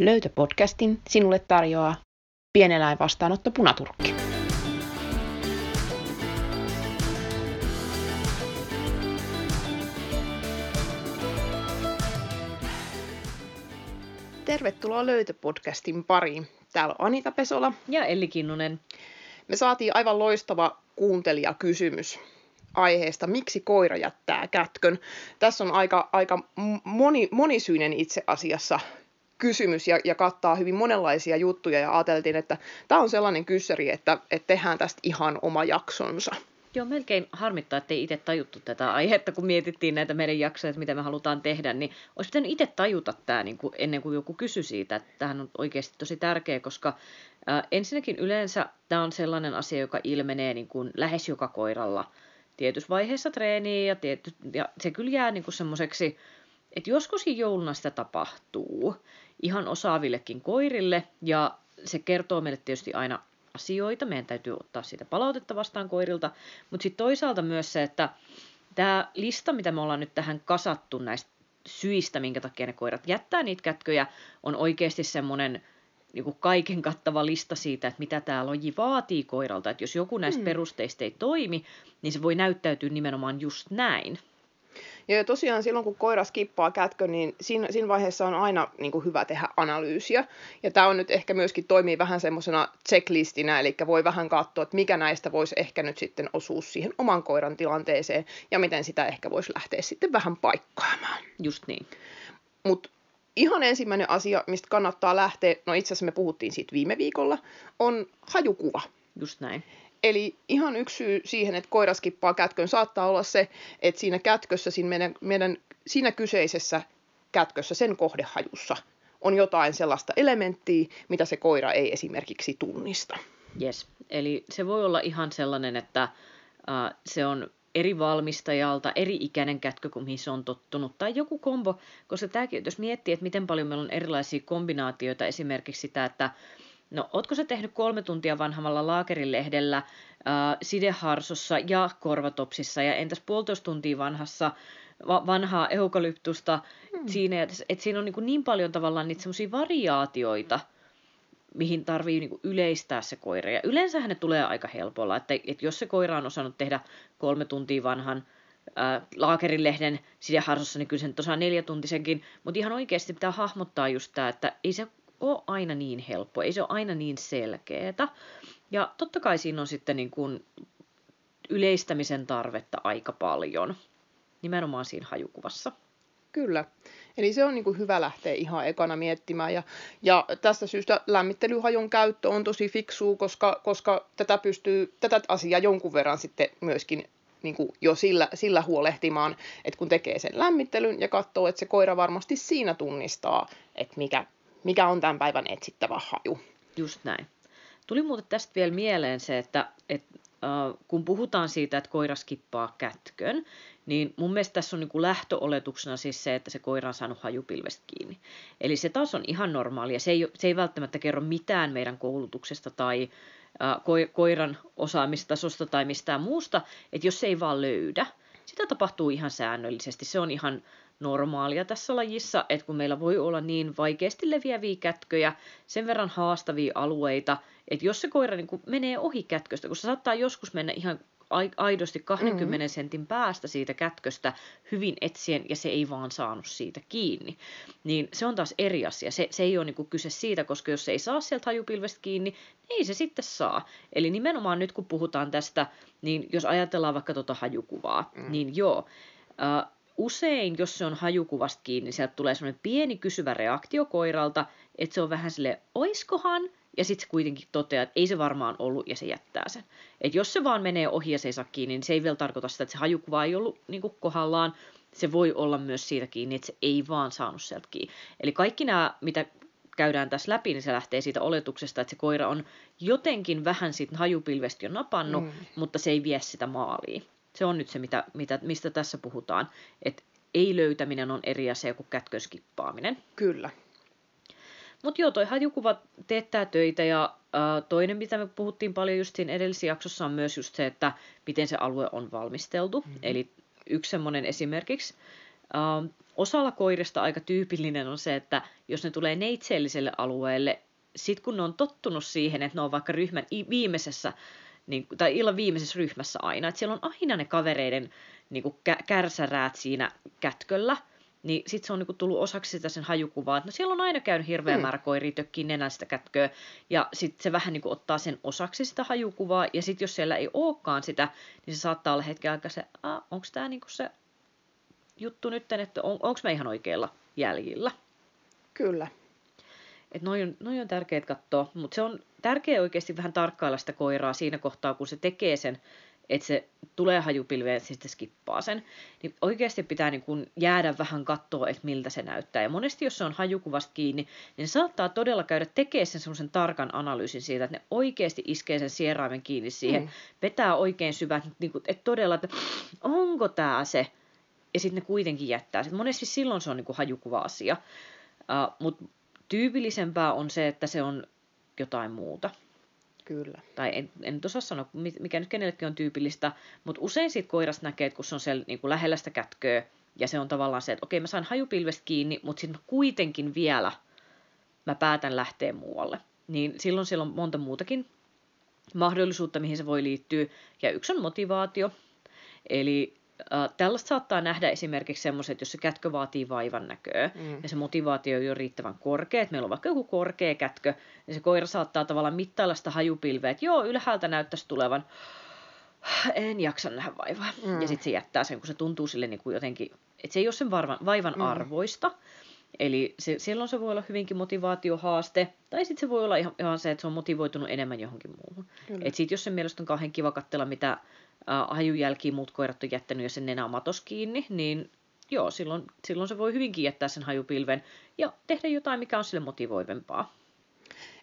Löytöpodcastin sinulle tarjoaa pieneläinvastaanotto Punaturkki. Tervetuloa Löytöpodcastin pariin. Täällä on Anita Pesola. Ja Elli Kinnunen. Me saatiin aivan loistava kuuntelijakysymys aiheesta, miksi koira jättää kätkön. Tässä on aika, aika moni, monisyinen itse asiassa kysymys ja, ja kattaa hyvin monenlaisia juttuja. Ja ajateltiin, että tämä on sellainen kyssäri, että, että tehdään tästä ihan oma jaksonsa. Joo, melkein harmittaa, että ei itse tajuttu tätä aihetta, kun mietittiin näitä meidän jaksoja, että mitä me halutaan tehdä, niin olisi pitänyt itse tajuta tämä niin kuin ennen kuin joku kysy siitä, että tämähän on oikeasti tosi tärkeä, koska äh, ensinnäkin yleensä tämä on sellainen asia, joka ilmenee niin kuin lähes joka koiralla tietyssä vaiheessa treeniä ja, tiety, ja se kyllä jää niin semmoiseksi, että joskus jouluna sitä tapahtuu ihan osaavillekin koirille ja se kertoo meille tietysti aina asioita, meidän täytyy ottaa siitä palautetta vastaan koirilta, mutta sitten toisaalta myös se, että tämä lista, mitä me ollaan nyt tähän kasattu näistä syistä, minkä takia ne koirat jättää niitä kätköjä, on oikeasti semmoinen niin kaiken kattava lista siitä, että mitä tämä loji vaatii koiralta. Että jos joku näistä hmm. perusteista ei toimi, niin se voi näyttäytyä nimenomaan just näin. Ja tosiaan silloin, kun koira skippaa kätkö, niin siinä, siinä vaiheessa on aina niin kuin hyvä tehdä analyysiä. Ja tämä on nyt ehkä myöskin toimii vähän semmoisena checklistinä, eli voi vähän katsoa, että mikä näistä voisi ehkä nyt sitten osua siihen oman koiran tilanteeseen, ja miten sitä ehkä voisi lähteä sitten vähän paikkaamaan. Just niin. Mutta ihan ensimmäinen asia, mistä kannattaa lähteä, no itse asiassa me puhuttiin siitä viime viikolla, on hajukuva. Just näin. Eli ihan yksi syy siihen, että koira skippaa kätkön, saattaa olla se, että siinä kätkössä, siinä, meidän, meidän, siinä kyseisessä kätkössä, sen kohdehajussa, on jotain sellaista elementtiä, mitä se koira ei esimerkiksi tunnista. Yes, eli se voi olla ihan sellainen, että uh, se on eri valmistajalta, eri ikäinen kätkö kuin mihin se on tottunut, tai joku kombo, koska tämäkin, jos miettii, että miten paljon meillä on erilaisia kombinaatioita, esimerkiksi sitä, että No, ootko se tehnyt kolme tuntia vanhemmalla laakerilehdellä, äh, sideharsossa ja korvatopsissa, ja entäs puolitoista tuntia vanhassa va- vanhaa eukalyptusta hmm. siinä, että, että siinä on niin, niin paljon tavallaan niitä semmoisia variaatioita, mihin tarvii niin yleistää se koira. Ja yleensä ne tulee aika helpolla, että, että jos se koira on osannut tehdä kolme tuntia vanhan äh, laakerilehden sideharsossa, niin kyllä sen osaa neljätuntisenkin, mutta ihan oikeasti pitää hahmottaa just tämä, että ei se ole aina niin helppo, ei se ole aina niin selkeää. Ja totta kai siinä on sitten niin kuin yleistämisen tarvetta aika paljon, nimenomaan siinä hajukuvassa. Kyllä. Eli se on niin kuin hyvä lähteä ihan ekana miettimään. Ja, ja tästä syystä lämmittelyhajun käyttö on tosi fiksua, koska, koska tätä, pystyy, tätä asiaa jonkun verran sitten myöskin niin kuin jo sillä, sillä huolehtimaan, että kun tekee sen lämmittelyn ja katsoo, että se koira varmasti siinä tunnistaa, että mikä, mikä on tämän päivän etsittävä haju. Just näin. Tuli muuten tästä vielä mieleen se, että, että äh, kun puhutaan siitä, että koira skippaa kätkön, niin mun mielestä tässä on niin kuin lähtöoletuksena siis se, että se koira on saanut hajupilvestä kiinni. Eli se taas on ihan normaalia. Se ei, se ei välttämättä kerro mitään meidän koulutuksesta tai äh, ko- koiran osaamistasosta tai mistään muusta, että jos se ei vaan löydä, sitä tapahtuu ihan säännöllisesti. Se on ihan normaalia tässä lajissa, että kun meillä voi olla niin vaikeasti leviäviä kätköjä, sen verran haastavia alueita, että jos se koira niin kuin menee ohi kätköstä, kun se saattaa joskus mennä ihan aidosti 20 mm-hmm. sentin päästä siitä kätköstä hyvin etsien ja se ei vaan saanut siitä kiinni. Niin se on taas eri asia. Se, se ei ole niin kyse siitä, koska jos se ei saa sieltä hajupilvestä kiinni, niin ei se sitten saa. Eli nimenomaan nyt kun puhutaan tästä, niin jos ajatellaan vaikka tuota hajukuvaa, mm. niin joo, uh, usein, jos se on hajukuvasta kiinni, niin sieltä tulee semmoinen pieni kysyvä reaktio koiralta, että se on vähän sille oiskohan, ja sitten se kuitenkin toteaa, että ei se varmaan ollut, ja se jättää sen. Et jos se vaan menee ohi ja se ei saa kiinni, niin se ei vielä tarkoita sitä, että se hajukuva ei ollut niin kohdallaan. Se voi olla myös siitä kiinni, että se ei vaan saanut sieltä kiinni. Eli kaikki nämä, mitä käydään tässä läpi, niin se lähtee siitä oletuksesta, että se koira on jotenkin vähän siitä hajupilvestä jo napannut, mm. mutta se ei vie sitä maaliin. Se on nyt se, mitä, mitä, mistä tässä puhutaan. Että ei löytäminen on eri asia kuin kätkön skippaaminen. Kyllä. Mutta joo, toi hajukuva teettää töitä ja äh, toinen, mitä me puhuttiin paljon just siinä edellisessä jaksossa, on myös just se, että miten se alue on valmisteltu. Mm-hmm. Eli yksi semmoinen esimerkiksi. Äh, osalla koirista aika tyypillinen on se, että jos ne tulee neitseelliselle alueelle, sit kun ne on tottunut siihen, että ne on vaikka ryhmän viimeisessä niin, tai illan viimeisessä ryhmässä aina, että siellä on aina ne kavereiden niin kuin kärsäräät siinä kätköllä, niin sitten se on niin tullut osaksi sitä sen hajukuvaa, että no siellä on aina käynyt hirveä mm. määrä koiria tökkiin nenästä kätköä, ja sitten se vähän niin kuin ottaa sen osaksi sitä hajukuvaa, ja sitten jos siellä ei olekaan sitä, niin se saattaa olla hetken aikaa se, onko tämä niin se juttu nyt, että on, onko mä ihan oikealla jäljillä. Kyllä. Että noin on, noi on tärkeää katsoa, mutta se on tärkeää oikeasti vähän tarkkailla sitä koiraa siinä kohtaa, kun se tekee sen, että se tulee hajupilveen, se sitten skippaa sen. Niin oikeasti pitää niin kun jäädä vähän katsoa, että miltä se näyttää. Ja monesti, jos se on hajukuvasta kiinni, niin saattaa todella käydä tekemään sen semmoisen tarkan analyysin siitä, että ne oikeasti iskee sen sieraimen kiinni siihen, mm. vetää oikein syvät, niin kun, että todella, että onko tämä se, ja sitten ne kuitenkin jättää. Sitten monesti silloin se on niin hajukuva-asia. Uh, Mutta tyypillisempää on se, että se on jotain muuta. Kyllä. Tai en, en nyt osaa sanoa, mikä nyt kenellekin on tyypillistä, mutta usein siitä koirasta näkee, että kun se on siellä niin kuin lähellä sitä kätköä, ja se on tavallaan se, että okei, mä saan hajupilvestä kiinni, mutta sitten kuitenkin vielä mä päätän lähteä muualle. Niin silloin siellä on monta muutakin mahdollisuutta, mihin se voi liittyä. Ja yksi on motivaatio. Eli tällaista saattaa nähdä esimerkiksi semmoiset, jos se kätkö vaatii vaivan näköä mm. ja se motivaatio ei ole riittävän korkea, että meillä on vaikka joku korkea kätkö, niin se koira saattaa tavallaan mittailla sitä hajupilveä, että joo, ylhäältä näyttäisi tulevan, en jaksa nähdä vaivaa. Mm. Ja sitten se jättää sen, kun se tuntuu sille niin kuin jotenkin, että se ei ole sen vaivan, vaivan mm. arvoista. Eli se, silloin se voi olla hyvinkin motivaatiohaaste, tai sitten se voi olla ihan, ihan se, että se on motivoitunut enemmän johonkin muuhun. Että sitten jos sen mielestä on kauhean kiva katsella, mitä hajujälkiä muut koirat on jättänyt ja sen nenä matos kiinni, niin joo, silloin, silloin se voi hyvinkin jättää sen hajupilven ja tehdä jotain, mikä on sille motivoivempaa.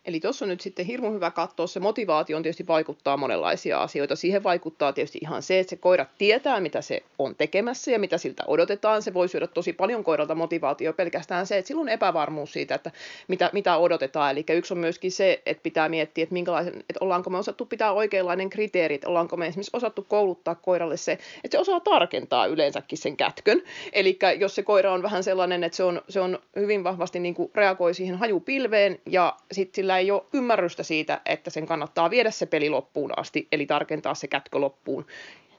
Eli tuossa on nyt sitten hirmu hyvä katsoa, se motivaatio on tietysti vaikuttaa monenlaisia asioita. Siihen vaikuttaa tietysti ihan se, että se koira tietää, mitä se on tekemässä ja mitä siltä odotetaan. Se voi syödä tosi paljon koiralta motivaatio pelkästään se, että silloin on epävarmuus siitä, että mitä, mitä odotetaan. Eli yksi on myöskin se, että pitää miettiä, että, minkälaisen, että ollaanko me osattu pitää oikeanlainen kriteerit, ollaanko me esimerkiksi osattu kouluttaa koiralle se, että se osaa tarkentaa yleensäkin sen kätkön. Eli jos se koira on vähän sellainen, että se on, se on hyvin vahvasti niin kuin reagoi siihen hajupilveen ja sitten sillä ei ole ymmärrystä siitä, että sen kannattaa viedä se peli loppuun asti, eli tarkentaa se kätkö loppuun,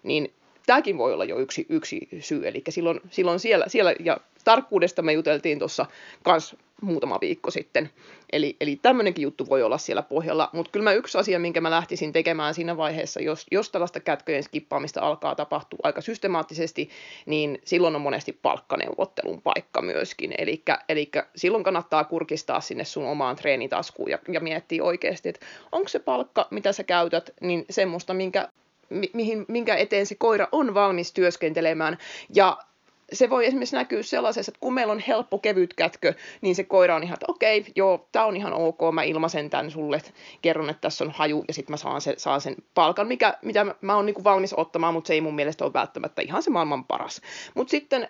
niin tämäkin voi olla jo yksi, yksi syy. Eli silloin, silloin siellä, siellä, ja tarkkuudesta me juteltiin tuossa kans muutama viikko sitten. Eli, eli tämmöinenkin juttu voi olla siellä pohjalla. Mutta kyllä mä yksi asia, minkä mä lähtisin tekemään siinä vaiheessa, jos, jos tällaista kätköjen skippaamista alkaa tapahtua aika systemaattisesti, niin silloin on monesti palkkaneuvottelun paikka myöskin. Eli silloin kannattaa kurkistaa sinne sun omaan treenitaskuun ja, ja miettiä oikeasti, että onko se palkka, mitä sä käytät, niin semmoista, minkä mihin, minkä eteen se koira on valmis työskentelemään. Ja se voi esimerkiksi näkyä sellaisessa, että kun meillä on helppo kevyt kätkö, niin se koira on ihan, että okei, okay, joo, tämä on ihan ok, mä ilmaisen tämän sulle, kerron, että tässä on haju, ja sitten mä saan sen, saan sen palkan, mikä, mitä mä, oon niin valmis ottamaan, mutta se ei mun mielestä ole välttämättä ihan se maailman paras. Mutta sitten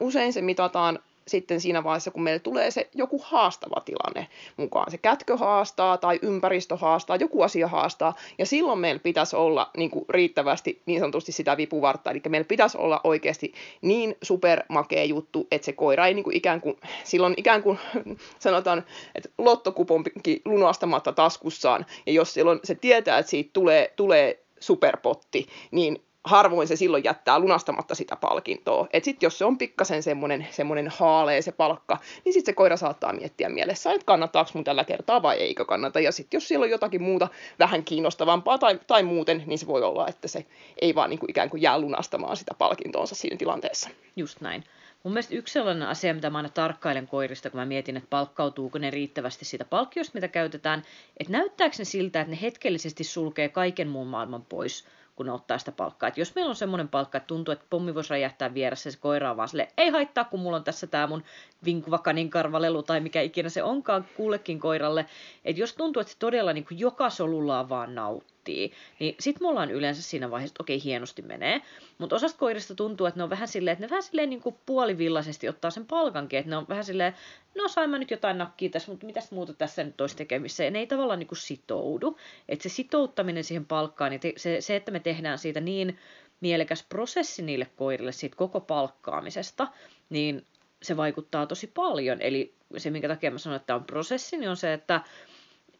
usein se mitataan sitten siinä vaiheessa, kun meille tulee se joku haastava tilanne mukaan. Se kätkö haastaa tai ympäristö haastaa, joku asia haastaa, ja silloin meillä pitäisi olla niin kuin riittävästi niin sanotusti sitä vipuvartta, eli meillä pitäisi olla oikeasti niin supermakea juttu, että se koira ei niin kuin ikään kuin, silloin ikään kuin sanotaan, että lottokuponkin lunastamatta taskussaan, ja jos silloin se tietää, että siitä tulee, tulee superpotti, niin harvoin se silloin jättää lunastamatta sitä palkintoa. Et sit jos se on pikkasen semmoinen, semmoinen haalee se palkka, niin sitten se koira saattaa miettiä mielessään, että kannattaako mun tällä kertaa vai eikö kannata. Ja sitten jos siellä on jotakin muuta vähän kiinnostavampaa tai, tai muuten, niin se voi olla, että se ei vaan niin kuin ikään kuin jää lunastamaan sitä palkintoonsa siinä tilanteessa. Just näin. Mun mielestä yksi sellainen asia, mitä mä aina tarkkailen koirista, kun mä mietin, että palkkautuuko ne riittävästi siitä palkkiosta, mitä käytetään, että näyttääkö ne siltä, että ne hetkellisesti sulkee kaiken muun maailman pois kun ne ottaa sitä palkkaa. Et jos meillä on semmoinen palkka, että tuntuu, että pommi voisi räjähtää vieressä, se koira on vaan sille, ei haittaa, kun mulla on tässä tämä mun vinkuva kaninkarvalelu tai mikä ikinä se onkaan kullekin koiralle. Että jos tuntuu, että se todella niin kuin joka solullaan vaan nauttii, niin sitten me ollaan yleensä siinä vaiheessa, että okei, hienosti menee. Mutta osasta koirista tuntuu, että ne on vähän silleen, että ne vähän silleen niin kuin puolivillaisesti ottaa sen palkankin, että ne on vähän silleen, no sain mä nyt jotain nakkia tässä, mutta mitäs muuta tässä nyt olisi tekemissä. Ja ne ei tavallaan niin kuin sitoudu. Että se sitouttaminen siihen palkkaan, niin se, se, että me tehdään siitä niin mielekäs prosessi niille koirille siitä koko palkkaamisesta, niin se vaikuttaa tosi paljon. Eli se, minkä takia mä sanon, että tämä on prosessi, niin on se, että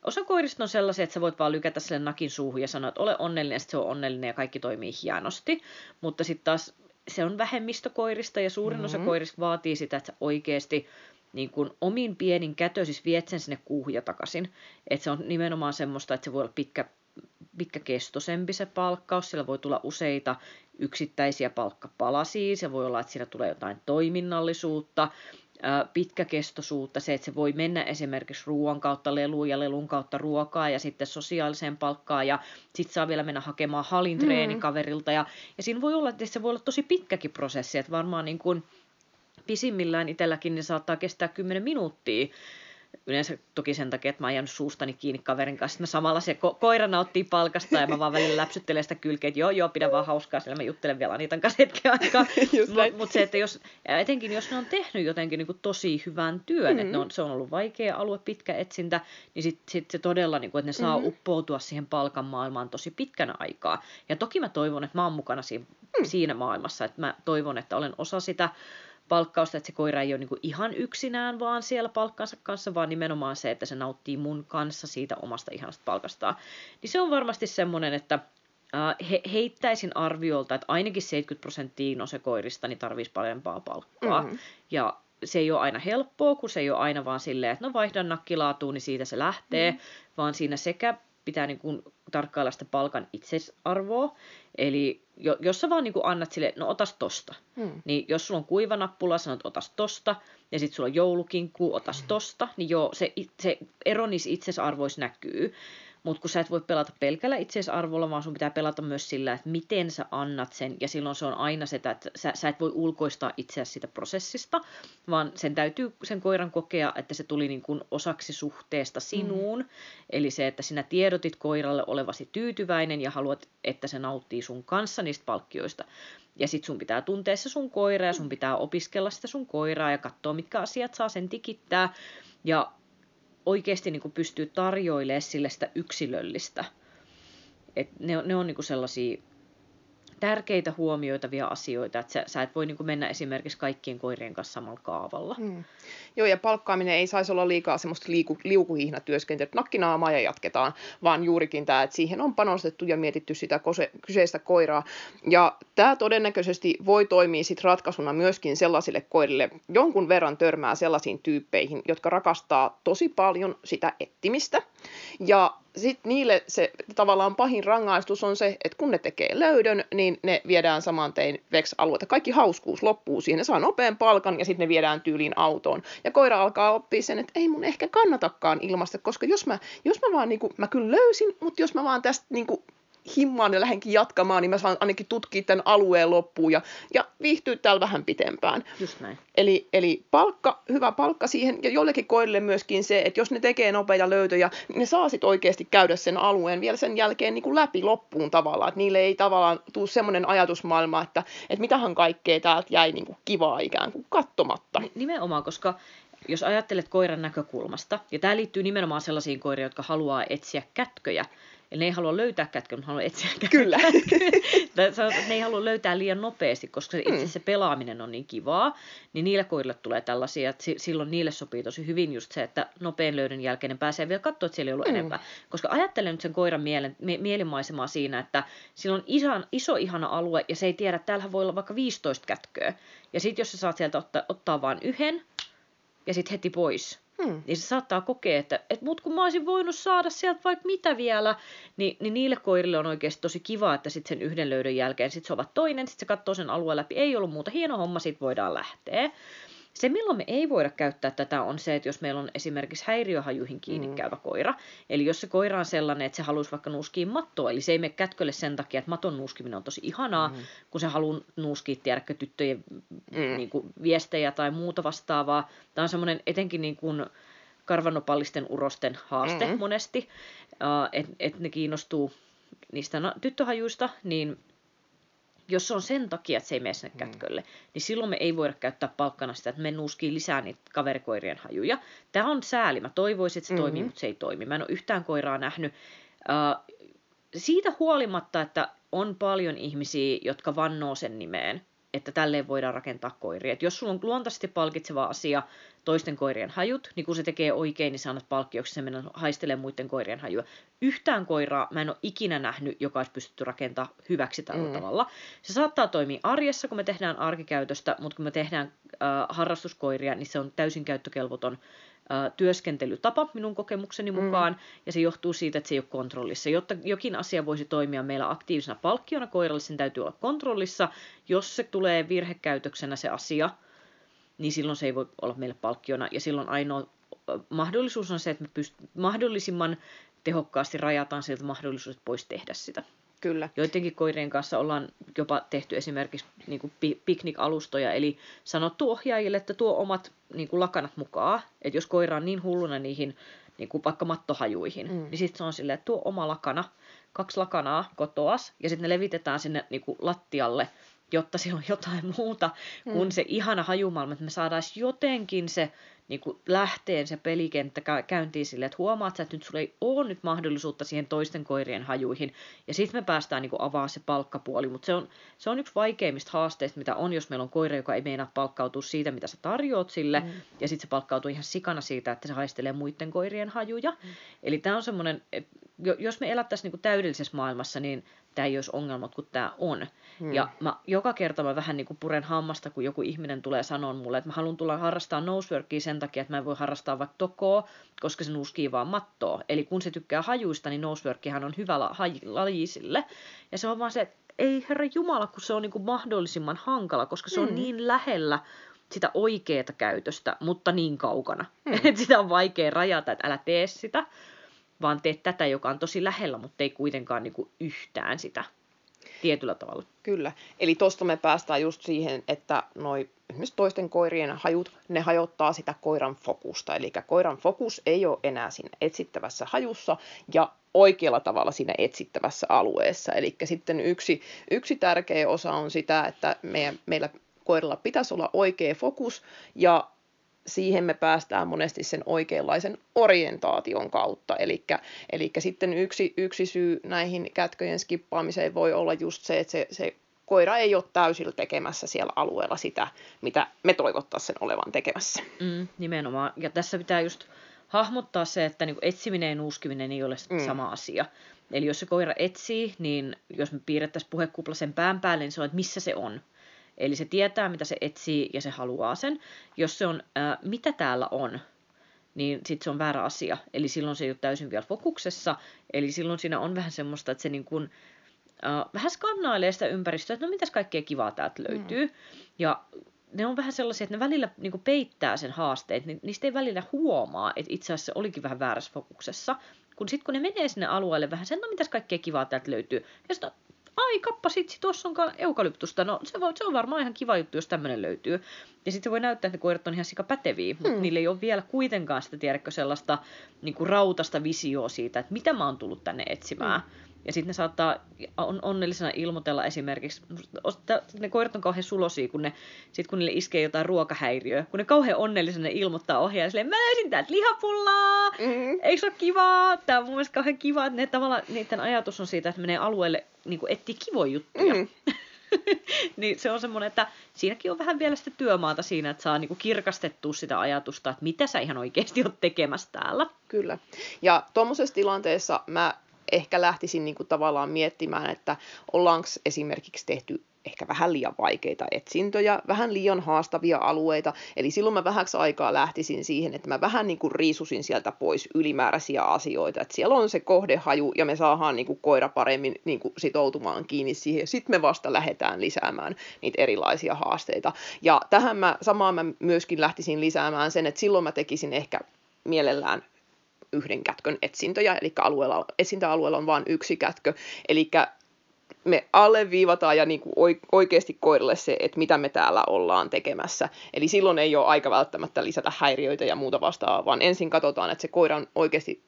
osa koirista on sellaisia, että sä voit vaan lykätä sille nakin suuhun ja sanoa, että ole onnellinen, ja se on onnellinen ja kaikki toimii hienosti. Mutta sitten taas se on vähemmistö koirista ja suurin mm-hmm. osa koirista vaatii sitä, että sä oikeasti niin kun omin pienin kätösis viet sen sinne kuuhun ja takaisin. Että se on nimenomaan semmoista, että se voi olla pitkä, pitkäkestoisempi se palkkaus, siellä voi tulla useita yksittäisiä palkkapalasia, se voi olla, että siinä tulee jotain toiminnallisuutta, pitkäkestoisuutta, se, että se voi mennä esimerkiksi ruoan kautta leluun ja lelun kautta ruokaa ja sitten sosiaaliseen palkkaan ja sitten saa vielä mennä hakemaan halintreeni mm. kaverilta. Ja, ja siinä voi olla, että se voi olla tosi pitkäkin prosessi, että varmaan niin kuin pisimmillään itselläkin niin saattaa kestää 10 minuuttia Yleensä toki sen takia, että mä oon jäänyt suustani kiinni kaverin kanssa. Mä samalla se ko- koira nauttii palkasta ja mä vaan välillä läpsyttelen sitä kylkeä, että joo, joo, pidä vaan hauskaa, sillä mä juttelen vielä Anitan kanssa hetken aikaa. Mutta mut se, että jos, etenkin jos ne on tehnyt jotenkin niin kuin tosi hyvän työn, mm-hmm. että on, se on ollut vaikea alue, pitkä etsintä, niin sitten sit se todella, niin kuin, että ne saa mm-hmm. uppoutua siihen palkan maailmaan tosi pitkänä aikaa. Ja toki mä toivon, että mä oon mukana siinä, mm. siinä maailmassa, että mä toivon, että olen osa sitä palkkausta, että se koira ei ole niin kuin ihan yksinään vaan siellä palkkansa kanssa, vaan nimenomaan se, että se nauttii mun kanssa siitä omasta ihanasta palkastaan. Niin se on varmasti semmoinen, että he, heittäisin arviolta, että ainakin 70 prosenttia koirista niin tarvitsisi parempaa palkkaa. Mm-hmm. Ja se ei ole aina helppoa, kun se ei ole aina vaan silleen, että no vaihdan nakkilaatuun, niin siitä se lähtee, mm-hmm. vaan siinä sekä pitää niin kuin tarkkailla sitä palkan itsesarvoa. Eli jo, jos sä vaan niin kuin annat sille, no otas tosta. Hmm. Niin jos sulla on kuiva nappula, sanot otas tosta. Ja sitten sulla on joulukinku, otas hmm. tosta. Niin joo, se, se ero niissä itsesarvoissa näkyy. Mutta kun sä et voi pelata pelkällä itseisarvolla, vaan sun pitää pelata myös sillä, että miten sä annat sen. Ja silloin se on aina se, että sä, sä et voi ulkoistaa itseäsi siitä prosessista, vaan sen täytyy sen koiran kokea, että se tuli niin kuin osaksi suhteesta sinuun. Mm. Eli se, että sinä tiedotit koiralle olevasi tyytyväinen ja haluat, että se nauttii sun kanssa niistä palkkioista. Ja sit sun pitää tuntea se sun koira ja sun pitää opiskella sitä sun koiraa ja katsoa, mitkä asiat saa sen tikittää. Ja oikeasti niin kuin pystyy tarjoilemaan sille sitä yksilöllistä. Et ne, ne on niin kuin sellaisia tärkeitä huomioitavia asioita, että sä, sä et voi niin kuin mennä esimerkiksi kaikkien koirien kanssa samalla kaavalla. Mm. Joo, ja palkkaaminen ei saisi olla liikaa semmoista liiku, liukuhihnätyöskentelyä, että nakkinaamaa ja jatketaan, vaan juurikin tämä, että siihen on panostettu ja mietitty sitä kose, kyseistä koiraa. Ja tämä todennäköisesti voi toimia sit ratkaisuna myöskin sellaisille koirille, jonkun verran törmää sellaisiin tyyppeihin, jotka rakastaa tosi paljon sitä ettimistä. Ja sitten niille se tavallaan pahin rangaistus on se, että kun ne tekee löydön, niin ne viedään saman tein VEX-alueelta. Kaikki hauskuus loppuu siihen. Ne saa nopean palkan ja sitten ne viedään tyyliin autoon. Ja koira alkaa oppia sen, että ei mun ehkä kannatakaan ilmasta, koska jos mä, jos mä vaan, niin kuin, mä kyllä löysin, mutta jos mä vaan tästä niin kuin, himmaan ja lähdenkin jatkamaan, niin mä saan ainakin tutkia tämän alueen loppuun ja, ja viihtyä täällä vähän pitempään. Just näin. Eli, eli palkka, hyvä palkka siihen ja jollekin koirille myöskin se, että jos ne tekee nopeita löytöjä, niin ne saa sitten oikeasti käydä sen alueen vielä sen jälkeen niin kuin läpi loppuun tavallaan. Että niille ei tavallaan tule semmoinen ajatusmaailma, että, että mitähän kaikkea täältä jäi niin kuin kivaa ikään kuin kattomatta. Nimenomaan, koska jos ajattelet koiran näkökulmasta, ja tämä liittyy nimenomaan sellaisiin koiriin, jotka haluaa etsiä kätköjä, Eli ne ei halua löytää kätköä, mutta haluaa etsiä kätköä. Kyllä. ne ei halua löytää liian nopeasti, koska se, itse mm. se pelaaminen on niin kivaa, niin niille koirille tulee tällaisia, että silloin niille sopii tosi hyvin just se, että nopean löydön jälkeen ne pääsee vielä katsoa, että siellä ei ollut mm. enempää. Koska ajattelen nyt sen koiran mielen, mie, mielimaisemaa siinä, että sillä on iso, iso ihana alue ja se ei tiedä, että täällähän voi olla vaikka 15 kätköä. Ja sitten jos sä saat sieltä ottaa, ottaa vain yhden ja sitten heti pois, Hmm. Niin se saattaa kokea, että, että mut kun mä olisin voinut saada sieltä vaikka mitä vielä, niin, niin niille koirille on oikeasti tosi kiva, että sitten sen yhden löydön jälkeen sit se ovat toinen, sitten se katsoo sen alueen läpi, ei ollut muuta, hieno homma, sitten voidaan lähteä. Se, milloin me ei voida käyttää tätä, on se, että jos meillä on esimerkiksi häiriöhajuihin kiinni mm. käyvä koira, eli jos se koira on sellainen, että se haluaisi vaikka nuuskia mattoa, eli se ei mene kätkölle sen takia, että maton nuuskiminen on tosi ihanaa, mm. kun se haluaa nuuskia, tiedäkö, tyttöjen mm. niin kuin, viestejä tai muuta vastaavaa. Tämä on semmoinen etenkin niin kuin, karvanopallisten urosten haaste mm. monesti, uh, että et ne kiinnostuu niistä tyttöhajuista, niin jos se on sen takia, että se ei mene sinne mm. kätkölle, mm. niin silloin me ei voida käyttää palkkana sitä, että me nuuskii lisää niitä kaverikoirien hajuja. Tämä on sääli. Mä toivoisin, että se mm-hmm. toimii, mutta se ei toimi. Mä en ole yhtään koiraa nähnyt. Uh, siitä huolimatta, että on paljon ihmisiä, jotka vannoo sen nimeen, että tälleen voidaan rakentaa koiria. Et jos sulla on luontaisesti palkitseva asia toisten koirien hajut, niin kun se tekee oikein, niin sä annat palkkioksi se mennä haistelemaan muiden koirien hajua. Yhtään koiraa mä en ole ikinä nähnyt, joka olisi pystytty rakentamaan hyväksi tällä mm. tavalla. Se saattaa toimia arjessa, kun me tehdään arkikäytöstä, mutta kun me tehdään äh, harrastuskoiria, niin se on täysin käyttökelvoton työskentelytapa minun kokemukseni mm. mukaan, mm. ja se johtuu siitä, että se ei ole kontrollissa. Jotta jokin asia voisi toimia meillä aktiivisena palkkiona koiralle, sen täytyy olla kontrollissa. Jos se tulee virhekäytöksenä se asia, niin silloin se ei voi olla meille palkkiona, ja silloin ainoa mahdollisuus on se, että me pyst- mahdollisimman tehokkaasti rajataan siltä mahdollisuus, pois tehdä sitä. Kyllä. Joidenkin koirien kanssa ollaan jopa tehty esimerkiksi niin kuin piknikalustoja, eli sanottu ohjaajille, että tuo omat niin kuin lakanat mukaan. Että jos koira on niin hulluna niihin niin kuin vaikka mattohajuihin, mm. niin sitten se on silleen, että tuo oma lakana, kaksi lakanaa kotoas, ja sitten ne levitetään sinne niin kuin lattialle, jotta siellä on jotain muuta mm. kuin se ihana hajumaailma, että me saadaan jotenkin se niin kuin lähteen se pelikenttä käyntiin sille, että huomaat että nyt sulla ei ole nyt mahdollisuutta siihen toisten koirien hajuihin. Ja sitten me päästään niin kuin avaa se palkkapuoli. Mutta se on, se on yksi vaikeimmista haasteista, mitä on, jos meillä on koira, joka ei meinaa palkkautua siitä, mitä sä tarjoat sille. Mm. Ja sitten se palkkautuu ihan sikana siitä, että se haistelee muiden koirien hajuja. Mm. Eli tämä on semmoinen, jos me elättäisiin niin täydellisessä maailmassa, niin tämä ei olisi ongelmat kuin tämä on. Hmm. Ja mä, joka kerta mä vähän niin kuin puren hammasta, kun joku ihminen tulee sanoa mulle, että mä haluan tulla harrastaa noseworkia sen takia, että mä en voi harrastaa vaikka tokoa, koska se nuuskii vaan mattoa. Eli kun se tykkää hajuista, niin noseworkihan on hyvä la- laji sille. Ja se on vaan se, että ei herra Jumala, kun se on niin kuin mahdollisimman hankala, koska se on hmm. niin lähellä sitä oikeaa käytöstä, mutta niin kaukana. Hmm. että sitä on vaikea rajata, että älä tee sitä vaan teet tätä, joka on tosi lähellä, mutta ei kuitenkaan niin kuin yhtään sitä tietyllä tavalla. Kyllä. Eli tuosta me päästään just siihen, että noi esimerkiksi toisten koirien hajut, ne hajottaa sitä koiran fokusta. Eli koiran fokus ei ole enää siinä etsittävässä hajussa ja oikealla tavalla siinä etsittävässä alueessa. Eli sitten yksi, yksi tärkeä osa on sitä, että meidän, meillä koiralla pitäisi olla oikea fokus ja siihen me päästään monesti sen oikeanlaisen orientaation kautta. Eli sitten yksi, yksi syy näihin kätköjen skippaamiseen voi olla just se, että se, se koira ei ole täysillä tekemässä siellä alueella sitä, mitä me toivottaisiin sen olevan tekemässä. Mm, nimenomaan. Ja tässä pitää just hahmottaa se, että niin etsiminen ja nuuskiminen ei ole mm. sama asia. Eli jos se koira etsii, niin jos me piirrettäisiin puhekupla sen pään päälle, niin se on, että missä se on. Eli se tietää, mitä se etsii ja se haluaa sen. Jos se on, ää, mitä täällä on, niin sitten se on väärä asia. Eli silloin se ei ole täysin vielä fokuksessa. Eli silloin siinä on vähän semmoista, että se niin kuin, ää, vähän skannailee sitä ympäristöä, että no mitäs kaikkea kivaa täältä löytyy. Mm. Ja ne on vähän sellaisia, että ne välillä niin kuin peittää sen haasteen, niin niistä ei välillä huomaa, että itse asiassa olikin vähän väärässä fokuksessa. Kun sitten kun ne menee sinne alueelle vähän sen, no mitäs kaikkea kivaa täältä löytyy. Ja sitten ai kappa, sit, tuossa on eukalyptusta, no se, voi, se on varmaan ihan kiva juttu, jos tämmöinen löytyy. Ja sitten voi näyttää, että ne koirat on ihan sika päteviä, hmm. mutta niillä ei ole vielä kuitenkaan sitä, tiedätkö, sellaista niin kuin rautasta visioa siitä, että mitä mä oon tullut tänne etsimään. Hmm. Ja sitten ne saattaa on, onnellisena ilmoitella esimerkiksi, ne koirat on kauhean sulosia, kun ne, sit kun niille iskee jotain ruokahäiriöä, kun ne kauhean onnellisena ilmoittaa ohjaajalle, silleen, mä löysin täältä lihapullaa, mm-hmm. eikö se ole kivaa? Tämä on mun mielestä kauhean kiva, että ne tavallaan, niiden ajatus on siitä, että menee alueelle niin etsii kivoja juttuja. Mm-hmm. niin se on semmoinen, että siinäkin on vähän vielä sitä työmaata siinä, että saa niinku kirkastettua sitä ajatusta, että mitä sä ihan oikeasti oot tekemässä täällä. Kyllä. Ja tuommoisessa tilanteessa mä ehkä lähtisin niin kuin tavallaan miettimään, että ollaanko esimerkiksi tehty ehkä vähän liian vaikeita etsintöjä, vähän liian haastavia alueita. Eli silloin mä vähäksi aikaa lähtisin siihen, että mä vähän niin kuin riisusin sieltä pois ylimääräisiä asioita. Että siellä on se kohdehaju ja me saadaan niin kuin koira paremmin niin kuin sitoutumaan kiinni siihen. Sitten me vasta lähdetään lisäämään niitä erilaisia haasteita. Ja tähän mä samaan mä myöskin lähtisin lisäämään sen, että silloin mä tekisin ehkä mielellään yhden kätkön etsintöjä, eli alueella, etsintäalueella on vain yksi kätkö, eli me alleviivataan ja niin kuin oikeasti koiralle se, että mitä me täällä ollaan tekemässä. Eli silloin ei ole aika välttämättä lisätä häiriöitä ja muuta vastaavaa, vaan ensin katsotaan, että se koira on oikeasti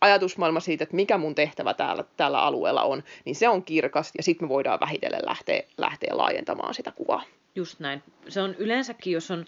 ajatusmaailma siitä, että mikä mun tehtävä täällä, täällä alueella on, niin se on kirkas ja sitten me voidaan vähitellen lähteä, lähteä laajentamaan sitä kuvaa. Just näin. Se on yleensäkin, jos on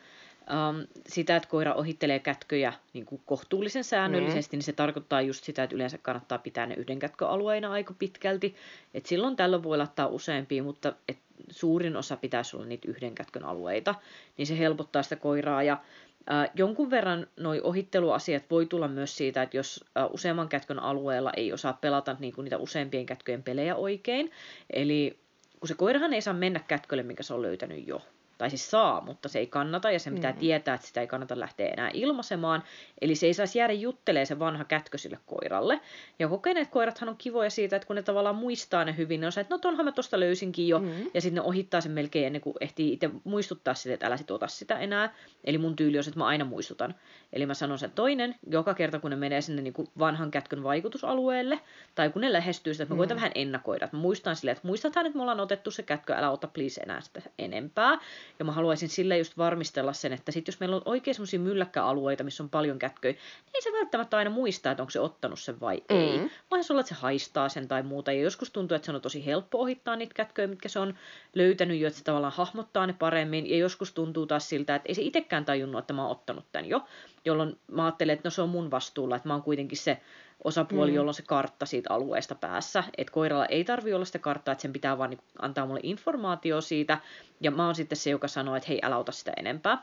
um, sitä, että koira ohittelee kätköjä niin kuin kohtuullisen säännöllisesti, mm. niin se tarkoittaa just sitä, että yleensä kannattaa pitää ne yhden kätköalueina aika pitkälti. Et silloin tällöin voi laittaa useampia, mutta et suurin osa pitäisi olla niitä yhden kätkön alueita, niin se helpottaa sitä koiraa. Ja ää, jonkun verran noi ohitteluasiat voi tulla myös siitä, että jos ää, useamman kätkön alueella ei osaa pelata niin kuin niitä useampien kätköjen pelejä oikein, eli kun se koirahan ei saa mennä kätkölle, minkä se on löytänyt jo tai siis saa, mutta se ei kannata ja sen pitää mm. tietää, että sitä ei kannata lähteä enää ilmaisemaan. Eli se ei saisi jäädä juttelee se vanha kätkö sille koiralle. Ja kokeneet koirathan on kivoja siitä, että kun ne tavallaan muistaa ne hyvin, ne on se, että no tonhan mä tosta löysinkin jo, mm. ja sitten ne ohittaa sen melkein ennen kuin ehtii itse muistuttaa sitä, että älä sit ota sitä enää. Eli mun tyyli on se, että mä aina muistutan. Eli mä sanon sen toinen, joka kerta kun ne menee sinne niin kuin vanhan kätkön vaikutusalueelle, tai kun ne lähestyy sitä, että mä koitan mm. vähän ennakoida. Että mä muistan silleen, että muistathan, että me ollaan otettu se kätkö, älä ota please enää sitä enempää. Ja mä haluaisin sille just varmistella sen, että sit jos meillä on oikein semmoisia mylläkkäalueita, missä on paljon kätköjä, niin ei se välttämättä aina muistaa, että onko se ottanut sen vai mm. ei. Vaan se olla, että se haistaa sen tai muuta. Ja joskus tuntuu, että se on tosi helppo ohittaa niitä kätköjä, mitkä se on löytänyt jo, että se tavallaan hahmottaa ne paremmin. Ja joskus tuntuu taas siltä, että ei se itsekään tajunnut, että mä oon ottanut tämän jo. Jolloin mä ajattelen, että no se on mun vastuulla, että mä oon kuitenkin se osapuoli, mm. jolla on se kartta siitä alueesta päässä. Että koiralla ei tarvi olla sitä karttaa, että sen pitää vaan niinku antaa mulle informaatio siitä. Ja mä oon sitten se, joka sanoo, että hei, älä ota sitä enempää.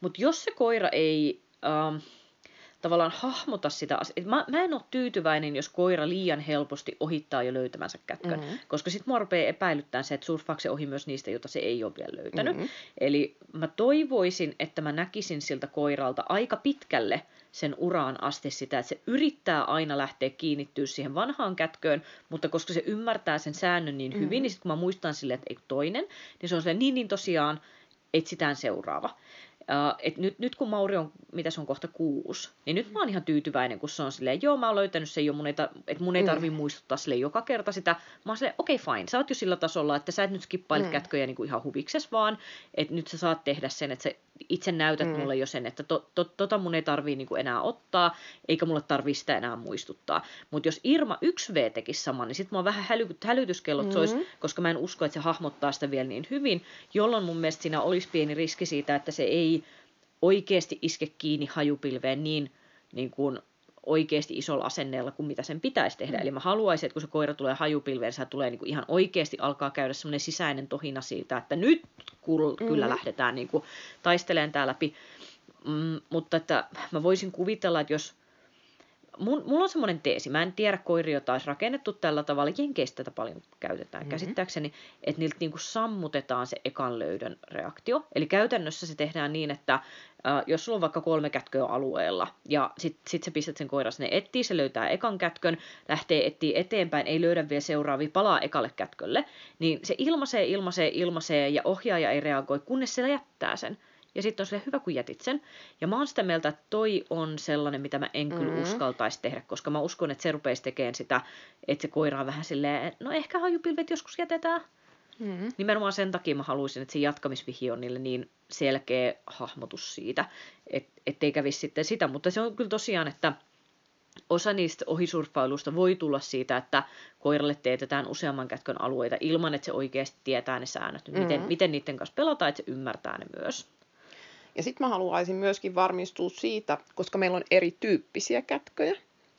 Mutta jos se koira ei... Ähm, tavallaan hahmota sitä asiaa. Mä, mä en ole tyytyväinen, jos koira liian helposti ohittaa jo löytämänsä kätkön, mm-hmm. koska sitten mua rupeaa epäilyttämään se, että surffaako se ohi myös niistä, joita se ei ole vielä löytänyt. Mm-hmm. Eli mä toivoisin, että mä näkisin siltä koiralta aika pitkälle sen uraan asti sitä, että se yrittää aina lähteä kiinnittyä siihen vanhaan kätköön, mutta koska se ymmärtää sen säännön niin hyvin, mm-hmm. niin sitten kun mä muistan sille, että ei toinen, niin se on silleen, niin, niin tosiaan, etsitään seuraava. Uh, et nyt, nyt kun Mauri on, mitä se on kohta kuusi, niin nyt mä oon ihan tyytyväinen, kun se on silleen, joo mä oon löytänyt sen jo, mun ei, et mun ei tarvi mm. muistuttaa sille joka kerta sitä. Mä oon silleen, okei okay, fine, sä oot jo sillä tasolla, että sä et nyt skippaile mm. kätköjä niin kuin ihan huvikses vaan, että nyt sä saat tehdä sen, että sä itse näytät mm. mulle jo sen, että to, to, tota mun ei tarvii niin kuin enää ottaa, eikä mulle tarvii sitä enää muistuttaa. Mutta jos Irma 1V tekisi saman, niin sitten mä oon vähän häly, hälytyskellot mm. sois, koska mä en usko, että se hahmottaa sitä vielä niin hyvin, jolloin mun mielestä siinä olisi pieni riski siitä, että se ei oikeasti iske kiinni hajupilveen niin, niin kuin oikeasti isolla asenneella kuin mitä sen pitäisi tehdä. Mm. Eli mä haluaisin, että kun se koira tulee hajupilveen, se tulee niin kuin ihan oikeasti alkaa käydä semmoinen sisäinen tohina siitä, että nyt kul- mm. kyllä lähdetään niin kuin taistelemaan tää läpi. Mm, mutta että mä voisin kuvitella, että jos mun, mulla on semmoinen teesi, mä en tiedä koiri, jota olisi rakennettu tällä tavalla, jenkeistä tätä paljon käytetään mm-hmm. käsittääkseni, että niiltä niinku sammutetaan se ekan löydön reaktio. Eli käytännössä se tehdään niin, että äh, jos sulla on vaikka kolme kätköä alueella, ja sitten sit sä pistät sen koiran sinne etsiä, se löytää ekan kätkön, lähtee etsiä eteenpäin, ei löydä vielä seuraavia, palaa ekalle kätkölle, niin se ilmaisee, ilmaisee, ilmaisee, ja ohjaaja ei reagoi, kunnes se jättää sen. Ja sitten on sille hyvä, kun jätit sen. Ja mä oon sitä mieltä, että toi on sellainen, mitä mä en kyllä mm-hmm. uskaltaisi tehdä, koska mä uskon, että se rupeisi tekemään sitä, että se koira on vähän silleen, no ehkä hajupilvet joskus jätetään. Mm-hmm. Nimenomaan sen takia mä haluaisin, että se jatkamisvihje on niille niin selkeä hahmotus siitä, et, ettei kävisi sitten sitä. Mutta se on kyllä tosiaan, että osa niistä ohisurffailusta voi tulla siitä, että koiralle teetetään useamman kätkön alueita ilman, että se oikeasti tietää ne säännöt, mm-hmm. miten, miten niiden kanssa pelataan, että se ymmärtää ne myös. Ja sitten mä haluaisin myöskin varmistua siitä, koska meillä on erityyppisiä kätköjä,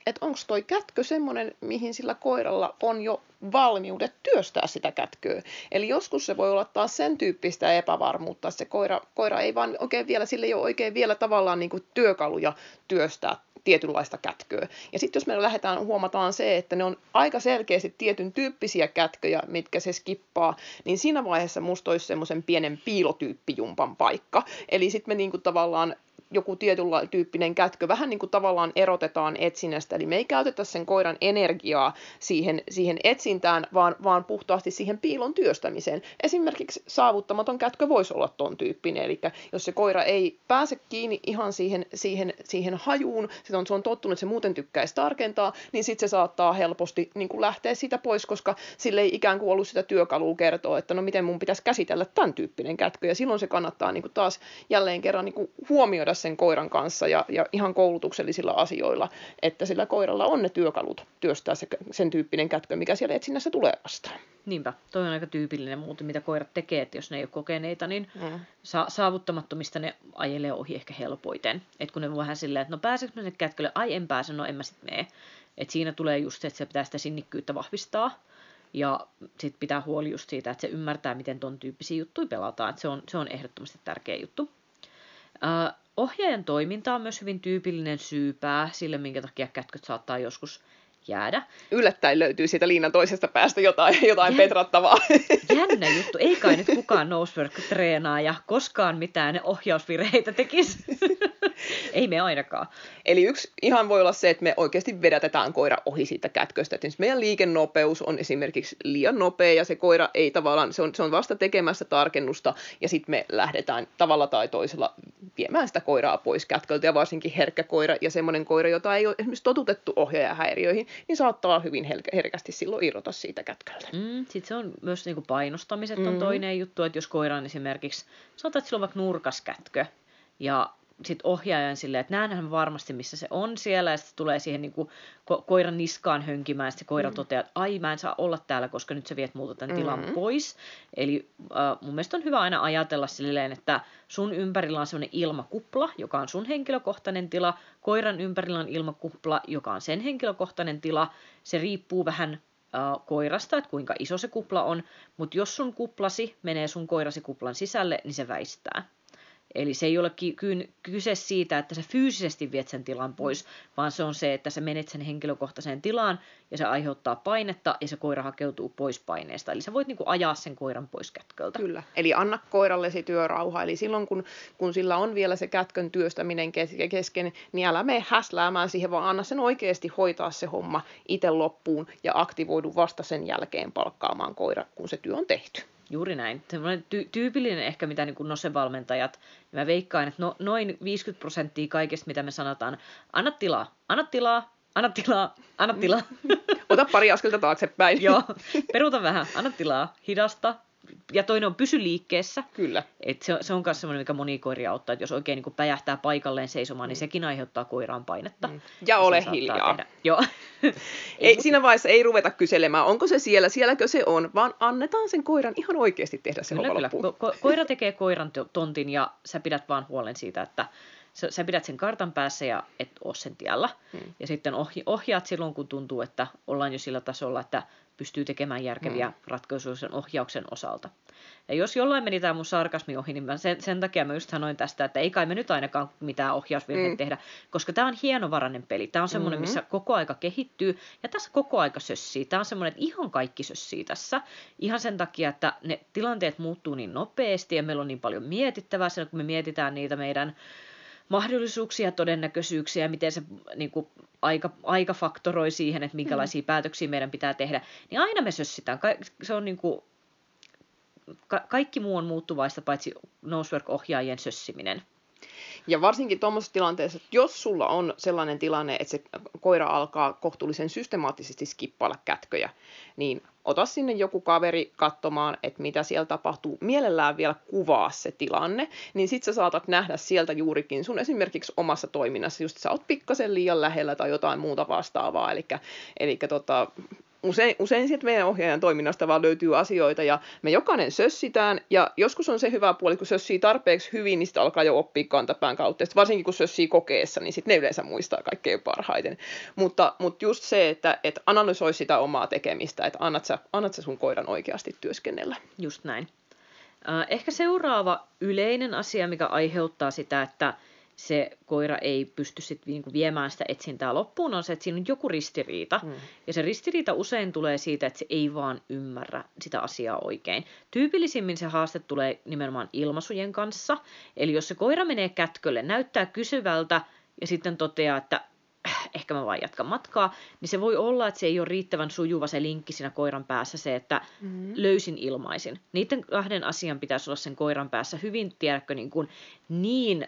että onko toi kätkö semmoinen, mihin sillä koiralla on jo valmiudet työstää sitä kätköä. Eli joskus se voi olla taas sen tyyppistä epävarmuutta, että se koira, koira ei vaan oikein vielä, sille ei ole oikein vielä tavallaan niin kuin työkaluja työstää tietynlaista kätköä. Ja sitten jos me lähdetään, huomataan se, että ne on aika selkeästi tietyn tyyppisiä kätköjä, mitkä se skippaa, niin siinä vaiheessa musta olisi semmoisen pienen piilotyyppijumpan paikka. Eli sitten me niinku tavallaan joku tietynla tyyppinen kätkö. Vähän niin kuin tavallaan erotetaan etsinnästä, eli me ei käytetä sen koiran energiaa siihen, siihen etsintään, vaan, vaan puhtaasti siihen piilon työstämiseen. Esimerkiksi saavuttamaton kätkö voisi olla ton tyyppinen, eli jos se koira ei pääse kiinni ihan siihen, siihen, siihen hajuun, sit on, se on tottunut, että se muuten tykkäisi tarkentaa, niin sitten se saattaa helposti niin kuin lähteä siitä pois, koska sille ei ikään kuin ollut sitä työkalua kertoa, että no miten mun pitäisi käsitellä tämän tyyppinen kätkö, ja silloin se kannattaa niin kuin taas jälleen kerran niin kuin huomioida sen koiran kanssa ja, ja ihan koulutuksellisilla asioilla, että sillä koiralla on ne työkalut työstää se, sen tyyppinen kätkö, mikä siellä etsinnässä tulee vastaan. Niinpä, toi on aika tyypillinen muuten, mitä koirat tekee, että jos ne ei ole kokeneita, niin mm. sa- saavuttamattomista ne ajelee ohi ehkä helpoiten. Että kun ne vähän silleen, että no pääseekö mä sinne kätkölle, ai en pääse, no en mä sit mene. Että siinä tulee just se, että se pitää sitä sinnikkyyttä vahvistaa. Ja sitten pitää huoli just siitä, että se ymmärtää, miten ton tyyppisiä juttuja pelataan. Että se, on, se on ehdottomasti tärkeä juttu. Äh, ohjaajan toiminta on myös hyvin tyypillinen syypää sille, minkä takia kätköt saattaa joskus jäädä. Yllättäen löytyy siitä liinan toisesta päästä jotain, jotain Jän... petrattavaa. Jännä juttu. Ei kai nyt kukaan nosework-treenaa ja koskaan mitään ohjausvirheitä tekisi. Ei me ainakaan. Eli yksi ihan voi olla se, että me oikeasti vedätetään koira ohi siitä kätköstä. Että meidän liikennopeus on esimerkiksi liian nopea ja se koira ei tavallaan, se on, se on vasta tekemässä tarkennusta ja sitten me lähdetään tavalla tai toisella viemään sitä koiraa pois kätköltä ja varsinkin herkkä koira ja semmoinen koira, jota ei ole esimerkiksi totutettu ohjaajahäiriöihin, niin saattaa hyvin herkästi silloin irrota siitä kätköltä. Mm, sitten se on myös niin kuin painostamiset on mm. toinen juttu, että jos koira on esimerkiksi, sanotaan, että sillä on vaikka nurkaskätkö, ja sit ohjaajan silleen, että näenhän varmasti, missä se on siellä, ja sitten tulee siihen niin kuin ko- koiran niskaan hönkimään, ja sitten koira mm. toteaa, että ai mä en saa olla täällä, koska nyt sä viet multa tämän mm-hmm. tilan pois. Eli äh, mun mielestä on hyvä aina ajatella silleen, että sun ympärillä on sellainen ilmakupla, joka on sun henkilökohtainen tila, koiran ympärillä on ilmakupla, joka on sen henkilökohtainen tila. Se riippuu vähän äh, koirasta, että kuinka iso se kupla on, mutta jos sun kuplasi menee sun koirasi kuplan sisälle, niin se väistää. Eli se ei ole kyse siitä, että sä fyysisesti viet sen tilan pois, vaan se on se, että sä menet sen henkilökohtaiseen tilaan ja se aiheuttaa painetta ja se koira hakeutuu pois paineesta. Eli sä voit niinku ajaa sen koiran pois kätköltä. Kyllä, eli anna koirallesi työrauha. Eli silloin kun, kun sillä on vielä se kätkön työstäminen kesken, niin älä mene häsläämään siihen, vaan anna sen oikeasti hoitaa se homma itse loppuun ja aktivoidu vasta sen jälkeen palkkaamaan koira, kun se työ on tehty. Juuri näin. Semmoinen ty- tyypillinen ehkä, mitä niin nosevalmentajat, niin mä veikkaan, että no, noin 50 prosenttia kaikesta, mitä me sanotaan, anna tilaa, anna tilaa, anna tilaa, anna tilaa. Ota pari askelta taaksepäin. Joo, peruuta vähän, anna tilaa, hidasta, ja toinen on pysy liikkeessä. Kyllä. Et se, se on myös semmoinen, mikä moni koiria auttaa, että jos oikein niin päjähtää paikalleen seisomaan, niin mm. niin sekin aiheuttaa koiraan painetta. Mm. Ja ole hiljaa. Tehdä. Joo. ei, siinä vaiheessa ei ruveta kyselemään, onko se siellä, sielläkö se on, vaan annetaan sen koiran ihan oikeasti tehdä se kyllä, kyllä. Ko- koira tekee koiran tontin ja sä pidät vaan huolen siitä, että sä, sä pidät sen kartan päässä ja et ole sen tiellä. Hmm. Ja sitten ohja, ohjaat silloin, kun tuntuu, että ollaan jo sillä tasolla, että pystyy tekemään järkeviä mm. ratkaisuja sen ohjauksen osalta. Ja jos jollain meni tämä mun sarkasmi ohi, niin mä sen, sen takia mä just sanoin tästä, että ei kai me nyt ainakaan mitään ohjausvirheitä mm. tehdä, koska tämä on hienovarainen peli. Tämä on semmoinen, missä koko aika kehittyy ja tässä koko aika sössii. Tämä on semmoinen, että ihan kaikki sössii tässä. Ihan sen takia, että ne tilanteet muuttuu niin nopeasti ja meillä on niin paljon mietittävää, kun me mietitään niitä meidän mahdollisuuksia, todennäköisyyksiä, miten se niin kuin, aika, aika faktoroi siihen, että minkälaisia mm. päätöksiä meidän pitää tehdä, niin aina me sössitään. Se on niin kuin, ka- kaikki muu on muuttuvaista, paitsi Nosework-ohjaajien sössiminen. Ja varsinkin tuommoisessa tilanteessa, että jos sulla on sellainen tilanne, että se koira alkaa kohtuullisen systemaattisesti skippailla kätköjä, niin ota sinne joku kaveri katsomaan, että mitä siellä tapahtuu. Mielellään vielä kuvaa se tilanne, niin sit sä saatat nähdä sieltä juurikin sun esimerkiksi omassa toiminnassa, just sä oot pikkasen liian lähellä tai jotain muuta vastaavaa. Eli, eli tota, usein, usein sieltä meidän ohjaajan toiminnasta vaan löytyy asioita ja me jokainen sössitään ja joskus on se hyvä puoli, kun sössii tarpeeksi hyvin, niin sitten alkaa jo oppia kantapään kautta. Sitten varsinkin kun sössii kokeessa, niin sitten ne yleensä muistaa kaikkein parhaiten. Mutta, mutta just se, että, että analysoi sitä omaa tekemistä, että annat sä, annat sä sun koiran oikeasti työskennellä. Just näin. Ehkä seuraava yleinen asia, mikä aiheuttaa sitä, että se koira ei pysty sit niinku viemään sitä etsintää loppuun, on se, että siinä on joku ristiriita. Mm. Ja se ristiriita usein tulee siitä, että se ei vaan ymmärrä sitä asiaa oikein. Tyypillisimmin se haaste tulee nimenomaan ilmaisujen kanssa. Eli jos se koira menee kätkölle, näyttää kysyvältä ja sitten toteaa, että äh, ehkä mä vaan jatkan matkaa, niin se voi olla, että se ei ole riittävän sujuva se linkki siinä koiran päässä, se, että mm. löysin ilmaisin. Niiden kahden asian pitäisi olla sen koiran päässä hyvin, tiedätkö, niin, kuin niin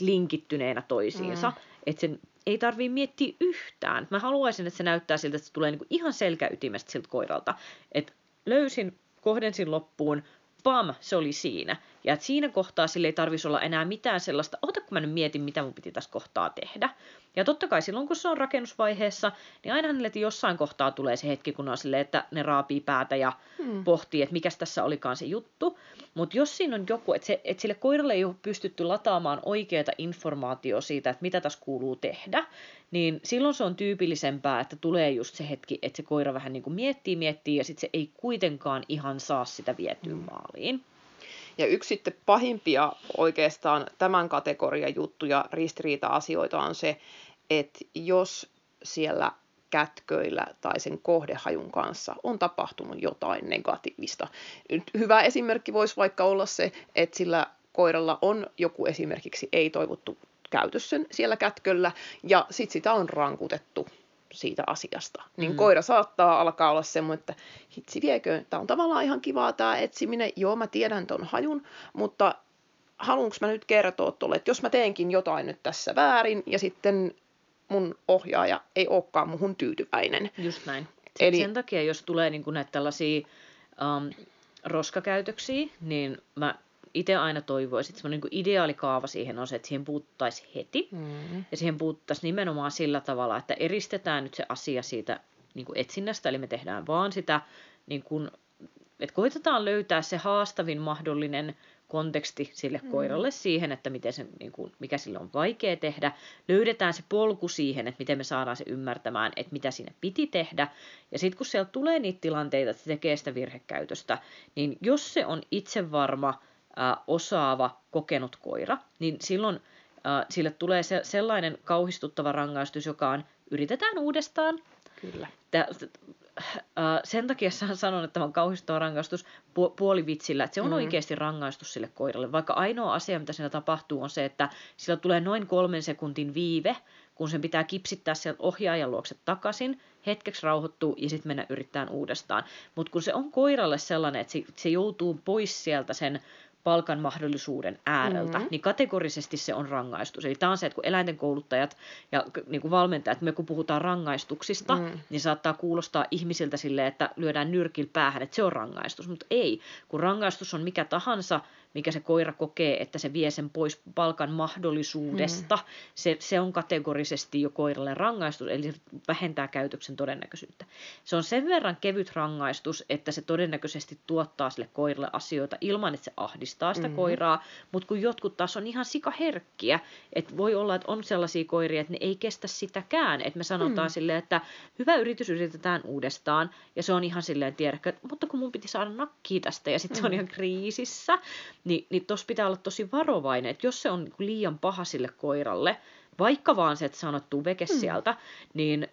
linkittyneenä toisiinsa. Mm. Että sen ei tarvii miettiä yhtään. Mä haluaisin, että se näyttää siltä, että se tulee niinku ihan selkäytimestä siltä koiralta. Että löysin, kohdensin loppuun, pam, se oli siinä. Ja että siinä kohtaa sille ei tarvitsisi olla enää mitään sellaista, ota kun mä nyt mietin, mitä mun piti tässä kohtaa tehdä. Ja totta kai silloin, kun se on rakennusvaiheessa, niin aina niille jossain kohtaa tulee se hetki, kun on silleen, että ne raapii päätä ja hmm. pohtii, että mikä tässä olikaan se juttu. Mutta jos siinä on joku, että, se, että sille koiralle ei ole pystytty lataamaan oikeaa informaatiota siitä, että mitä tässä kuuluu tehdä, niin silloin se on tyypillisempää, että tulee just se hetki, että se koira vähän niin kuin miettii, miettii ja sitten se ei kuitenkaan ihan saa sitä vietyä mm. maaliin. Ja yksi sitten pahimpia oikeastaan tämän kategorian juttuja, ristiriita-asioita on se, että jos siellä kätköillä tai sen kohdehajun kanssa on tapahtunut jotain negatiivista. Nyt hyvä esimerkki voisi vaikka olla se, että sillä koiralla on joku esimerkiksi ei-toivottu käytös sen siellä kätköllä, ja sitten sitä on rankutettu siitä asiasta. Niin mm. koira saattaa alkaa olla semmoinen, että hitsi viekö, tämä on tavallaan ihan kivaa tämä etsiminen, joo mä tiedän ton hajun, mutta haluanko mä nyt kertoa tuolle, että jos mä teenkin jotain nyt tässä väärin, ja sitten mun ohjaaja ei olekaan muhun tyytyväinen. Just näin. Eli... Sen takia, jos tulee niin näitä tällaisia um, roskakäytöksiä, niin mä itse aina toivoisin, että niin ideaalikaava siihen on se, että siihen puuttaisi heti. Mm. Ja siihen puuttaisi nimenomaan sillä tavalla, että eristetään nyt se asia siitä niin kuin etsinnästä, eli me tehdään vaan sitä, niin kuin, että koitetaan löytää se haastavin mahdollinen konteksti sille mm. koiralle siihen, että miten se, niin kuin, mikä sille on vaikea tehdä. Löydetään se polku siihen, että miten me saadaan se ymmärtämään, että mitä sinne piti tehdä. Ja sitten kun sieltä tulee niitä tilanteita, että se tekee sitä virhekäytöstä, niin jos se on itse varma, äh, osaava, kokenut koira, niin silloin sille tulee se, sellainen kauhistuttava rangaistus, joka on yritetään uudestaan. Kyllä. Äh, sen takia sanon, että tämä on kauhistava rangaistus puolivitsillä, että se on mm. oikeasti rangaistus sille koiralle. Vaikka ainoa asia, mitä siinä tapahtuu, on se, että sillä tulee noin kolmen sekuntin viive, kun sen pitää kipsittää sieltä ohjaajan luokse takaisin, hetkeksi rauhoittuu ja sitten mennä yrittämään uudestaan. Mutta kun se on koiralle sellainen, että se, se joutuu pois sieltä sen palkan mahdollisuuden ääreltä, mm-hmm. niin kategorisesti se on rangaistus. Eli tämä on se, että kun eläinten kouluttajat ja niin kuin valmentajat, me kun puhutaan rangaistuksista, mm. niin saattaa kuulostaa ihmisiltä sille, että lyödään nyrkillä päähän, että se on rangaistus. Mutta ei, kun rangaistus on mikä tahansa mikä se koira kokee, että se vie sen pois palkan mahdollisuudesta. Hmm. Se, se on kategorisesti jo koiralle rangaistus, eli se vähentää käytöksen todennäköisyyttä. Se on sen verran kevyt rangaistus, että se todennäköisesti tuottaa sille koiralle asioita ilman, että se ahdistaa sitä hmm. koiraa, mutta kun jotkut taas on ihan sikaherkkiä, että voi olla, että on sellaisia koiria, että ne ei kestä sitäkään, että me sanotaan hmm. silleen, että hyvä yritys yritetään uudestaan, ja se on ihan silleen, tiedäkö, mutta kun mun piti saada nakki tästä, ja sitten hmm. se on ihan kriisissä, niin, niin tuossa pitää olla tosi varovainen, että jos se on niinku liian paha sille koiralle, vaikka vaan se, että sanottuu veke mm. sieltä, niin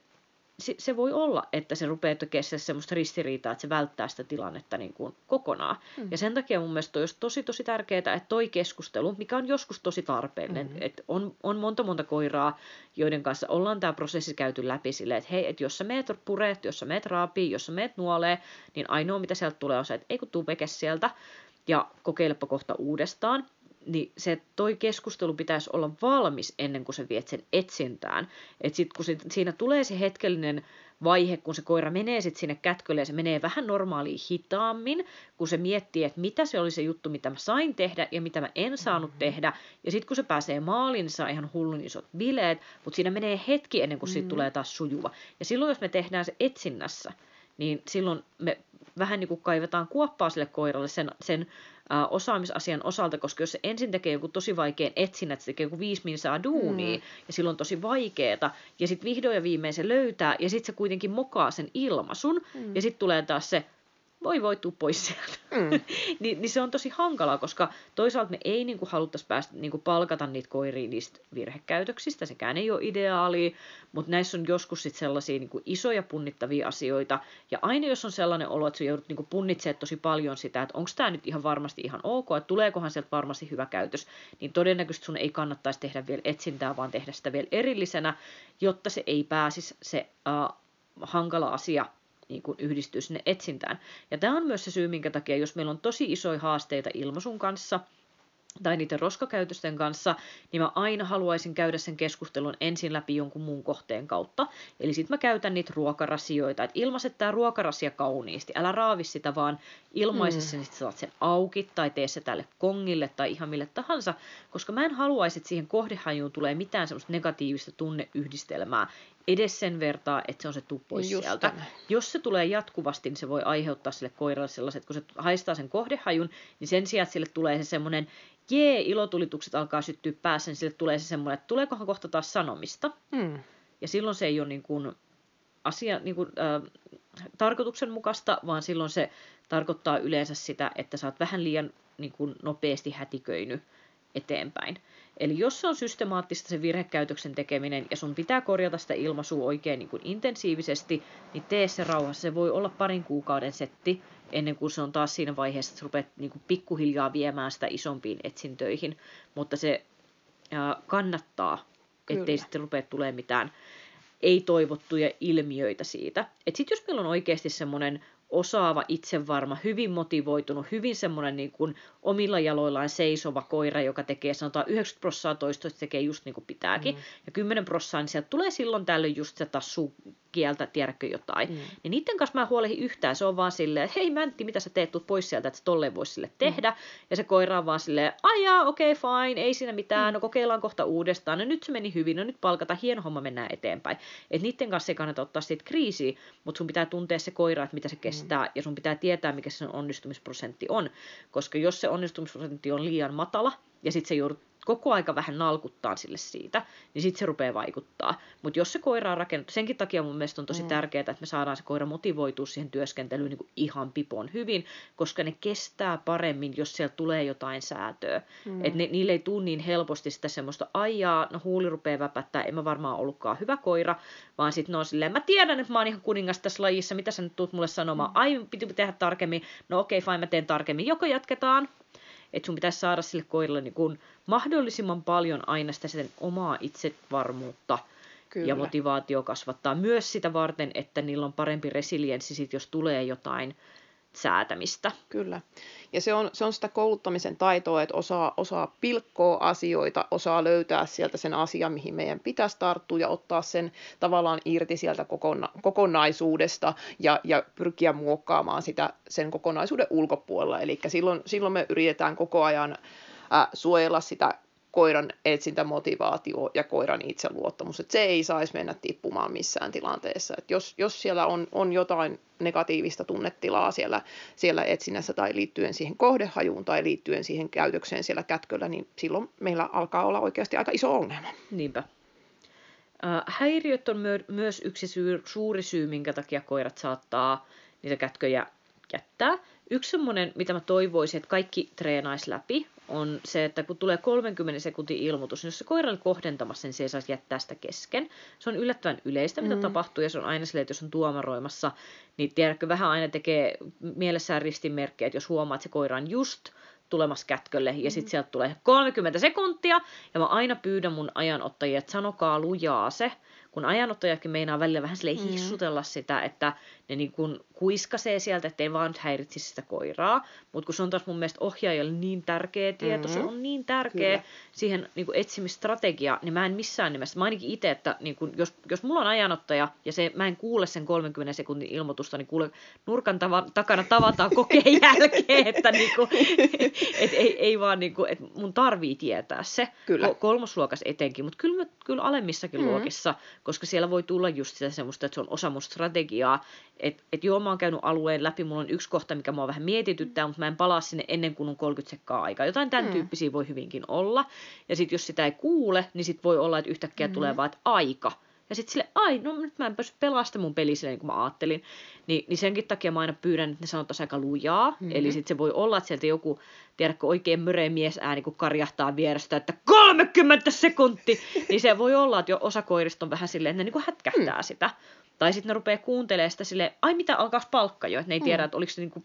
se, se voi olla, että se rupeaa tekemään semmoista ristiriitaa, että se välttää sitä tilannetta niin kuin kokonaan. Mm. Ja sen takia mun mielestä olisi tosi tosi tärkeää, että toi keskustelu, mikä on joskus tosi tarpeellinen, mm-hmm. että on, on monta monta koiraa, joiden kanssa ollaan tämä prosessi käyty läpi silleen, että hei, että jos sä meet pureet, jos sä meet raapii, jos sä meet nuolee, niin ainoa mitä sieltä tulee on se, että ei kun tuu veke sieltä, ja kokeilepa kohta uudestaan, niin se toi keskustelu pitäisi olla valmis ennen kuin se viet sen etsintään. Että sitten kun siinä tulee se hetkellinen vaihe, kun se koira menee sitten sinne kätkölle ja se menee vähän normaaliin hitaammin, kun se miettii, että mitä se oli se juttu, mitä mä sain tehdä ja mitä mä en saanut mm-hmm. tehdä. Ja sitten kun se pääsee maaliin, niin saa ihan hullun isot bileet, mutta siinä menee hetki ennen kuin siitä mm-hmm. tulee taas sujuva. Ja silloin, jos me tehdään se etsinnässä, niin silloin me vähän niin kuin kaivetaan kuoppaa sille koiralle sen, sen ä, osaamisasian osalta, koska jos se ensin tekee joku tosi vaikean etsinnä, että se tekee joku viisi minsaa duunia, mm. ja silloin on tosi vaikeeta, ja sitten vihdoin ja viimein se löytää, ja sitten se kuitenkin mokaa sen ilmaisun, mm. ja sitten tulee taas se, voi voi tuu pois sieltä. Mm. niin, niin se on tosi hankalaa, koska toisaalta me ei niin kuin, haluttaisi päästä niin kuin, palkata niitä koiria niistä virhekäytöksistä, sekään ei ole ideaalia, mutta näissä on joskus sit sellaisia niin kuin, isoja punnittavia asioita, ja aina jos on sellainen olo, että sä joudut niin kuin, punnitsemaan tosi paljon sitä, että onko tämä nyt ihan varmasti ihan ok, että tuleekohan sieltä varmasti hyvä käytös, niin todennäköisesti sun ei kannattaisi tehdä vielä etsintää, vaan tehdä sitä vielä erillisenä, jotta se ei pääsisi se uh, hankala asia niin kuin yhdistyy sinne etsintään. Ja tämä on myös se syy, minkä takia, jos meillä on tosi isoja haasteita ilmaisun kanssa, tai niiden roskakäytösten kanssa, niin mä aina haluaisin käydä sen keskustelun ensin läpi jonkun muun kohteen kautta. Eli sitten mä käytän niitä ruokarasioita, että ilmaiset tämä ruokarasia kauniisti, älä raavi sitä, vaan ilmaise sen, mm. saat sen auki, tai tee se tälle kongille, tai ihan mille tahansa, koska mä en haluaisi, että siihen kohdehajuun tulee mitään semmoista negatiivista tunneyhdistelmää, edes sen vertaa, että se on se tuu pois Just sieltä. Tämän. Jos se tulee jatkuvasti, niin se voi aiheuttaa sille koiralle sellaiset, että kun se haistaa sen kohdehajun, niin sen sijaan, että sille tulee se semmoinen, jee, ilotulitukset alkaa syttyä päässä, niin sille tulee se semmoinen, että tuleekohan kohta taas sanomista. Hmm. ja silloin se ei ole niin kuin asia, niin kuin, äh, tarkoituksenmukaista, vaan silloin se tarkoittaa yleensä sitä, että sä oot vähän liian niin kuin, nopeasti hätiköinyt eteenpäin. Eli jos se on systemaattista se virhekäytöksen tekeminen ja sun pitää korjata sitä ilmaisua oikein niin kuin intensiivisesti, niin tee se rauhassa. Se voi olla parin kuukauden setti ennen kuin se on taas siinä vaiheessa, että rupeat niin kuin pikkuhiljaa viemään sitä isompiin etsintöihin. Mutta se ää, kannattaa, Kyllä. ettei sitten rupea tulemaan mitään ei-toivottuja ilmiöitä siitä. Sitten jos meillä on oikeasti semmoinen osaava, itsevarma, hyvin motivoitunut, hyvin semmoinen niin kuin omilla jaloillaan seisova koira, joka tekee sanotaan 90 prosenttia toistoista tekee just niin kuin pitääkin, mm. ja 10 prosenttia, niin sieltä tulee silloin tällöin just se tassu kieltä, tiedätkö jotain. Mm. Niin niiden kanssa mä huolehin yhtään, se on vaan silleen, että hei Mäntti, mitä sä teet, tuut pois sieltä, että tolleen voisi sille tehdä. Mm. Ja se koira on vaan silleen, ajaa, okei, okay, fine, ei siinä mitään, mm. no kokeillaan kohta uudestaan, no nyt se meni hyvin, no nyt palkata, hieno homma, mennään eteenpäin. Että niiden kanssa ei kannata ottaa siitä kriisiä, mutta sun pitää tuntea se koira, että mitä se kestää, mm. ja sun pitää tietää, mikä se onnistumisprosentti on. Koska jos se onnistumisprosentti on liian matala, ja sitten se joudut koko aika vähän nalkuttaa sille siitä, niin sitten se rupeaa vaikuttaa. Mutta jos se koira on rakennettu, senkin takia mun mielestä on tosi mm. tärkeää, että me saadaan se koira motivoitua siihen työskentelyyn niin kuin ihan pipon hyvin, koska ne kestää paremmin, jos siellä tulee jotain säätöä. Mm. Että niille ei tule niin helposti sitä semmoista, aijaa, no huuli rupeaa väpättää, en mä varmaan ollutkaan hyvä koira, vaan sitten ne on silleen, mä tiedän, että mä oon ihan kuningas tässä lajissa, mitä sä nyt tulet mulle sanomaan, mm. ai, piti tehdä tarkemmin, no okei, okay, fine, mä teen tarkemmin, joko jatketaan, että sun pitäisi saada sille koiralle niin kuin mahdollisimman paljon aina sitä sen omaa itsevarmuutta Kyllä. ja motivaatio kasvattaa myös sitä varten, että niillä on parempi resilienssi sit, jos tulee jotain säätämistä. Kyllä. Ja se on, se on sitä kouluttamisen taitoa, että osaa, osaa pilkkoa asioita, osaa löytää sieltä sen asian, mihin meidän pitäisi tarttua ja ottaa sen tavallaan irti sieltä kokona, kokonaisuudesta ja, ja pyrkiä muokkaamaan sitä sen kokonaisuuden ulkopuolella. Eli silloin, silloin me yritetään koko ajan suojella sitä koiran etsintämotivaatio ja koiran itseluottamus. Että se ei saisi mennä tippumaan missään tilanteessa. Että jos, jos siellä on, on jotain negatiivista tunnetilaa siellä, siellä etsinnässä tai liittyen siihen kohdehajuun tai liittyen siihen käytökseen siellä kätköllä, niin silloin meillä alkaa olla oikeasti aika iso ongelma. Niinpä. Häiriöt on myö- myös yksi syy, suuri syy, minkä takia koirat saattaa niitä kätköjä jättää. Yksi semmoinen, mitä mä toivoisin, että kaikki treenaisi läpi, on se, että kun tulee 30 sekuntin ilmoitus, niin jos se koira on kohdentamassa, niin se ei saisi jättää sitä kesken. Se on yllättävän yleistä, mitä mm. tapahtuu, ja se on aina silleen, että jos on tuomaroimassa, niin tiedätkö, vähän aina tekee mielessään ristinmerkkejä, että jos huomaa, että se koira on just tulemassa kätkölle, ja sitten mm. sieltä tulee 30 sekuntia, ja mä aina pyydän mun ajanottajia, että sanokaa lujaa se, kun ajanottajatkin meinaa välillä vähän sille mm. hissutella sitä, että ne niin kuin kuiskasee sieltä, ettei vaan nyt häiritsisi sitä koiraa. Mutta kun se on taas mun mielestä ohjaajalle niin tärkeä tieto, mm-hmm. se on niin tärkeä Kyllä. siihen niin kuin etsimisstrategia, niin mä en missään nimessä, mä ainakin itse, että niin kuin, jos, jos mulla on ajanottaja ja se, mä en kuule sen 30 sekunnin ilmoitusta, niin kuule nurkan tava, takana tavataan kokeen jälkeen, että niin kuin, et, ei, ei vaan niin kuin, että mun tarvii tietää se. Kyllä. Kolmosluokas etenkin, mutta kyllä, kyllä alemmissakin mm-hmm. luokissa, koska siellä voi tulla just sitä semmoista, että se on osa mun strategiaa, että et joo, mä oon käynyt alueen läpi, mulla on yksi kohta, mikä mua vähän mietityttää, mutta mä en palaa sinne ennen kuin on 30 sekkaa aikaa. Jotain tämän mm. tyyppisiä voi hyvinkin olla. Ja sitten jos sitä ei kuule, niin sitten voi olla, että yhtäkkiä mm. tulee vaan, että aika. Ja sitten sille, ai, no nyt mä en päässyt pelaamaan mun peliä silleen, niin kuin mä ajattelin. Ni, niin senkin takia mä aina pyydän, että ne sanottaisiin aika lujaa. Mm-hmm. Eli sitten se voi olla, että sieltä joku, tiedätkö, oikein möreä mies ääni, kun karjahtaa vierestä, että 30 sekunti! niin se voi olla, että jo osa koirista on vähän silleen, että ne niin kuin hätkähtää mm. sitä. Tai sitten ne rupeaa kuuntelemaan sitä silleen, ai mitä alkaisi palkka jo, että ne ei tiedä, mm. että oliko se niinku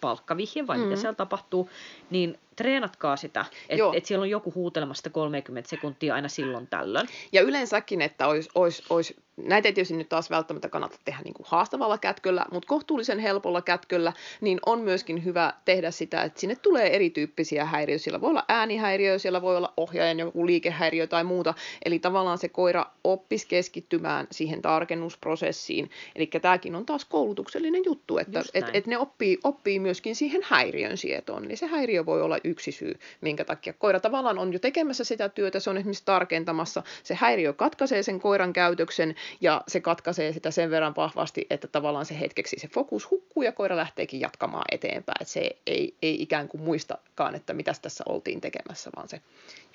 palkkavihje vai mm. mitä siellä tapahtuu, niin treenatkaa sitä, että et siellä on joku huutelemasta 30 sekuntia aina silloin tällöin. Ja yleensäkin, että olisi, olisi, olisi näitä ei tietysti nyt taas välttämättä kannata tehdä niin kuin haastavalla kätköllä, mutta kohtuullisen helpolla kätköllä, niin on myöskin hyvä tehdä sitä, että sinne tulee erityyppisiä häiriöitä. Siellä voi olla äänihäiriö, siellä voi olla ohjaajan joku liikehäiriö tai muuta. Eli tavallaan se koira oppisi keskittymään siihen tarkennusprosessiin. Eli tämäkin on taas koulutuksellinen juttu, että et, et ne oppii, oppii myöskin siihen häiriön sietoon. Eli se häiriö voi olla yksi syy, minkä takia koira tavallaan on jo tekemässä sitä työtä, se on esimerkiksi tarkentamassa, se häiriö katkaisee sen koiran käytöksen ja se katkaisee sitä sen verran vahvasti, että tavallaan se hetkeksi se fokus hukkuu ja koira lähteekin jatkamaan eteenpäin, että se ei, ei ikään kuin muistakaan, että mitä tässä oltiin tekemässä, vaan se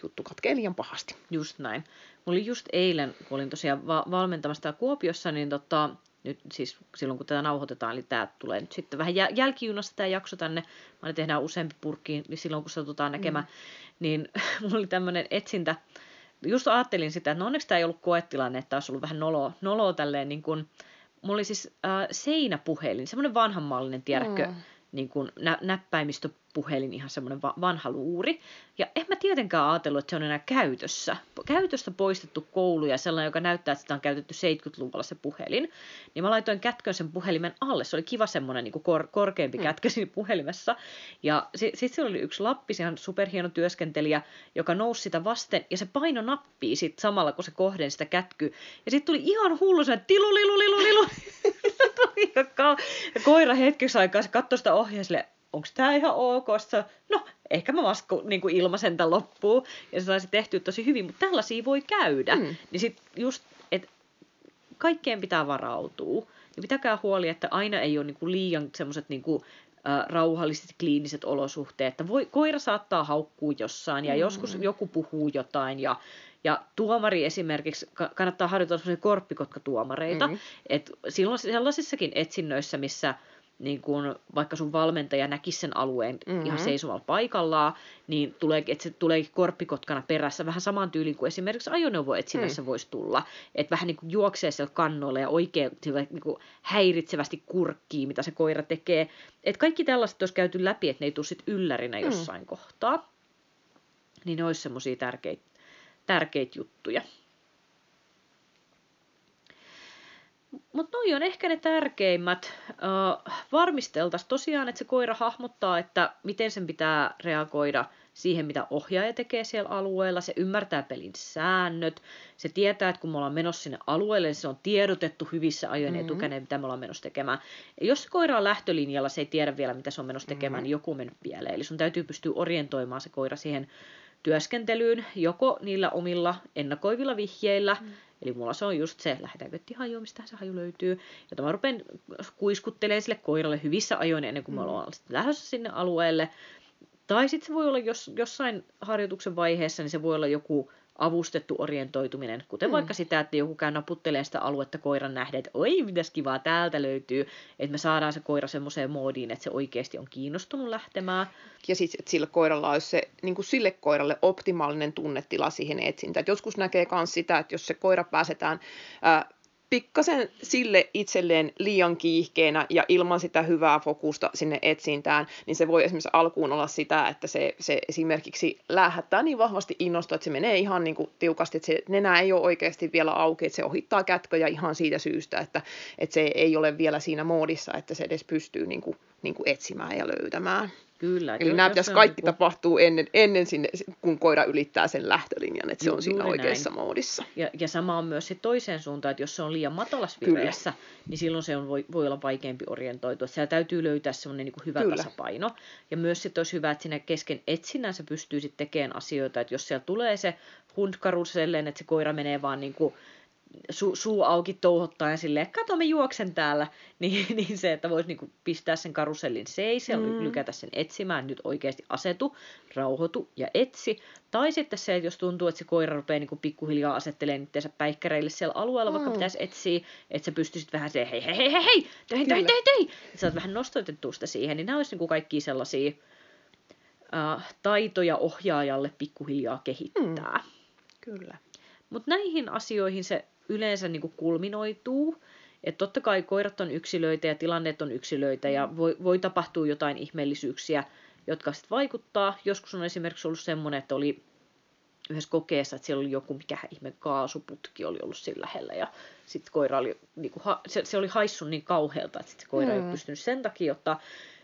juttu katkee liian pahasti. Just näin. Mulla oli just eilen, kun olin tosiaan va- valmentamassa Kuopiossa, niin tota, nyt siis silloin kun tätä nauhoitetaan, eli tämä tulee nyt sitten vähän jäl- jälkijunassa tämä jakso tänne, mä ne tehdään useampi purkki niin silloin kun satutaan näkemään, mm. niin mulla oli tämmöinen etsintä, just ajattelin sitä, että no onneksi tämä ei ollut koetilanne, että olisi ollut vähän noloa, noloa tälleen niin kuin, mulla oli siis äh, seinäpuhelin, semmoinen vanhanmallinen, tiedätkö, mm. niin kuin nä- näppäimistö puhelin, ihan semmoinen va- vanha luuri. Ja en mä tietenkään ajatellut, että se on enää käytössä. Käytöstä poistettu koulu ja sellainen, joka näyttää, että sitä on käytetty 70-luvulla se puhelin. Niin mä laitoin kätkön sen puhelimen alle. Se oli kiva semmoinen niin kor- korkeampi mm. kätkö siinä puhelimessa. Ja sitten sit siellä oli yksi lappis, ihan superhieno työskentelijä, joka nousi sitä vasten ja se paino nappia sit samalla, kun se kohden sitä kätky. Ja sitten tuli ihan hullu se tilu, lilu, lilu, lilu. ja koira hetkeksi aikaa se katsoi sitä ohjaa onko tämä ihan ok? Sitten no, ehkä mä vasta niin kuin ilmaisen tämän loppuun. Ja se saisi tehtyä tosi hyvin, mutta tällaisia voi käydä. Mm. Niin sit just, että kaikkeen pitää varautua. Ja pitäkää huoli, että aina ei ole niin kuin liian semmoiset niin kuin, rauhalliset kliiniset olosuhteet. Että voi, koira saattaa haukkua jossain ja mm. joskus joku puhuu jotain ja ja tuomari esimerkiksi, kannattaa harjoitella sellaisia korppikotkatuomareita, mm-hmm. että silloin sellaisissakin etsinnöissä, missä niin kun, vaikka sun valmentaja näkisi sen alueen mm-hmm. ihan seisomalla paikallaan, niin tulee, että se tulee korppikotkana perässä vähän saman tyylin kuin esimerkiksi ajoneuvoetsinnässä mm. voisi tulla. Että vähän niin kuin juoksee siellä kannoilla ja oikein niin kuin häiritsevästi kurkkii, mitä se koira tekee. Että kaikki tällaiset olisi käyty läpi, että ne ei tule sitten yllärinä mm. jossain kohtaa. Niin ne olisi semmoisia tärkeitä, tärkeitä juttuja. Mutta noi on ehkä ne tärkeimmät. Uh, varmisteltaisiin tosiaan, että se koira hahmottaa, että miten sen pitää reagoida siihen, mitä ohjaaja tekee siellä alueella. Se ymmärtää pelin säännöt. Se tietää, että kun me ollaan menossa sinne alueelle, niin se on tiedotettu hyvissä ajoin mm-hmm. etukäteen, mitä me ollaan menossa tekemään. Ja jos se koira on lähtölinjalla, se ei tiedä vielä, mitä se on menossa tekemään, mm-hmm. niin joku on mennyt pieleen. Eli sun täytyy pystyä orientoimaan se koira siihen työskentelyyn, joko niillä omilla ennakoivilla vihjeillä, mm Eli mulla se on just se, lähdetäänkö haju, mistä se haju löytyy. Ja mä rupean kuiskuttelemaan sille koiralle hyvissä ajoin ennen kuin mm. me ollaan lähdössä sinne alueelle. Tai sitten se voi olla jos, jossain harjoituksen vaiheessa, niin se voi olla joku avustettu orientoituminen, kuten mm. vaikka sitä, että joku käy naputtelemaan sitä aluetta koiran nähden, että oi, mitäs kivaa täältä löytyy, että me saadaan se koira semmoiseen moodiin, että se oikeasti on kiinnostunut lähtemään. Ja sitten, että sillä koiralla olisi se, niin kuin sille koiralle optimaalinen tunnetila siihen etsintään. Joskus näkee myös sitä, että jos se koira pääsetään ää, pikkasen sille itselleen liian kiihkeenä ja ilman sitä hyvää fokusta sinne etsintään, niin se voi esimerkiksi alkuun olla sitä, että se, se esimerkiksi lähettää niin vahvasti innosta, että se menee ihan niin kuin tiukasti, että se nenä ei ole oikeasti vielä auki, että se ohittaa kätköjä ihan siitä syystä, että, että se ei ole vielä siinä moodissa, että se edes pystyy niin kuin, niin kuin etsimään ja löytämään. Kyllä. Eli nämä pitäisi kaikki niin kuin... tapahtuu ennen, ennen sinne, kun koira ylittää sen lähtölinjan, että se on siinä oikeassa näin. moodissa. Ja, ja sama on myös sit toiseen suuntaan, että jos se on liian matalas vireessä, niin silloin se on, voi, voi olla vaikeampi orientoitua. Siellä täytyy löytää semmoinen niin hyvä Kyllä. tasapaino. Ja myös sitten olisi hyvä, että siinä kesken etsinnän se pystyy sitten tekemään asioita, että jos siellä tulee se hundkaruselleen, että se koira menee vaan niin kuin su, suu auki touhottaen silleen, kato mä juoksen täällä, niin, niin se, että voisi niinku pistää sen karusellin seis ja mm. lykätä sen etsimään, nyt oikeasti asetu, rauhoitu ja etsi. Tai sitten se, että jos tuntuu, että se koira rupeaa niinku pikkuhiljaa asettelemaan itseänsä päikkäreille siellä alueella, mm. vaikka pitäisi etsiä, että sä pystyisit vähän se hei hei hei hei hei, töihin töihin töihin töihin, sä oot vähän nostoitettu sitä siihen, niin nämä olisi niinku kaikki sellaisia uh, taitoja ohjaajalle pikkuhiljaa kehittää. Mm. Kyllä. Mutta näihin asioihin se yleensä niin kuin kulminoituu. Että totta kai koirat on yksilöitä ja tilanteet on yksilöitä ja mm. voi, voi tapahtua jotain ihmeellisyyksiä, jotka sitten vaikuttaa. Joskus on esimerkiksi ollut semmoinen, että oli yhdessä kokeessa, että siellä oli joku mikä ihme kaasuputki oli ollut sillä lähellä ja sitten koira oli, niin kuin, se, se, oli haissun niin kauhealta, että sit se koira mm. ei pystynyt sen takia ottaa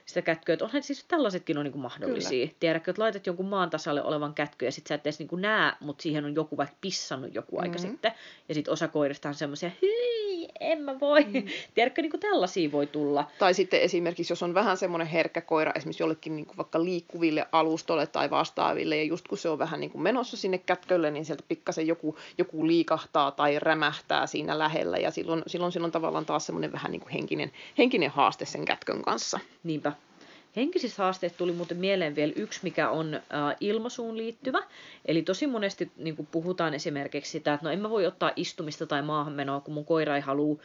sitä kätköä. Että onhan siis tällaisetkin on niin kuin mahdollisia. Kyllä. Tiedätkö, että laitat jonkun maan tasalle olevan kätkö ja sitten sä et edes niin kuin näe, mutta siihen on joku vaikka pissannut joku mm-hmm. aika sitten. Ja sitten osa koirista on semmoisia, hyi, en mä voi. Mm. Tiedätkö, niin kuin tällaisia voi tulla. Tai sitten esimerkiksi, jos on vähän semmoinen herkkä koira, esimerkiksi jollekin niin kuin vaikka liikkuville alustolle tai vastaaville, ja just kun se on vähän niin kuin menossa sinne kätkölle, niin sieltä pikkasen joku, joku liikahtaa tai rämähtää siinä lähellä, ja silloin, silloin, silloin tavallaan taas semmoinen vähän niin kuin henkinen, henkinen haaste sen kätkön kanssa. Niinpä. Henkisistä haasteista tuli muuten mieleen vielä yksi, mikä on äh, ilmaisuun liittyvä. Eli tosi monesti niin puhutaan esimerkiksi sitä, että no en mä voi ottaa istumista tai maahanmenoa, kun mun koira ei halua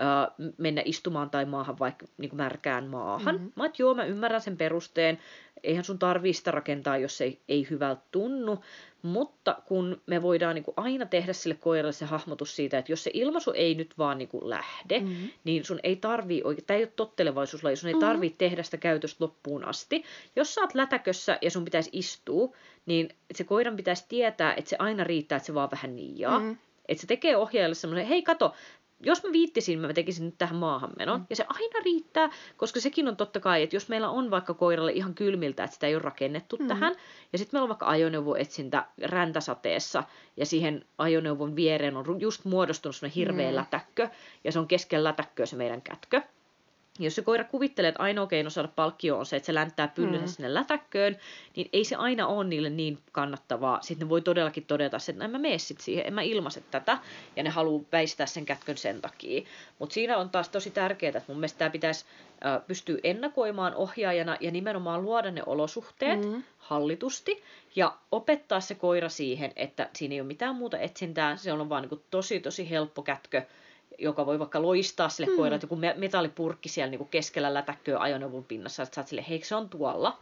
äh, mennä istumaan tai maahan vaikka niin kuin märkään maahan. Mm-hmm. Mä että joo, mä ymmärrän sen perusteen. Eihän sun tarvii sitä rakentaa, jos ei, ei hyvältä tunnu. Mutta kun me voidaan niin kuin aina tehdä sille koiralle se hahmotus siitä, että jos se ilmaisu ei nyt vaan niin kuin lähde, mm-hmm. niin sun ei tarvii oikein, tämä ei ole tottelevaisuuslaji, sun ei mm-hmm. tarvii tehdä sitä käytöstä loppuun asti. Jos sä oot lätäkössä ja sun pitäisi istua, niin se koiran pitäisi tietää, että se aina riittää, että se vaan vähän niijaa. Mm-hmm. Että se tekee ohjaajalle semmoisen, hei kato, jos mä viittisin, mä tekisin nyt tähän maahanmenon. Mm. Ja se aina riittää, koska sekin on totta kai, että jos meillä on vaikka koiralle ihan kylmiltä, että sitä ei ole rakennettu mm. tähän, ja sitten meillä on vaikka ajoneuvoetsintä räntäsateessa, ja siihen ajoneuvon viereen on just muodostunut semmoinen hirveä mm. lätäkkö, ja se on keskellä lätäkköä se meidän kätkö. Jos se koira kuvittelee, että ainoa keino saada palkkio on se, että se länttää pyllynsä mm. sinne lätäkköön, niin ei se aina ole niille niin kannattavaa. Sitten ne voi todellakin todeta, että en mä mene sit siihen, en mä ilmaise tätä, ja ne haluaa väistää sen kätkön sen takia. Mutta siinä on taas tosi tärkeää, että mun mielestä tämä pitäisi äh, pystyä ennakoimaan ohjaajana ja nimenomaan luoda ne olosuhteet mm. hallitusti ja opettaa se koira siihen, että siinä ei ole mitään muuta etsintää, se on vaan niin tosi tosi helppo kätkö, joka voi vaikka loistaa sille mm. koiralle, joku metallipurkki siellä niin kuin keskellä lätäkköä ajoneuvon pinnassa, että sä oot sille, hei se on tuolla,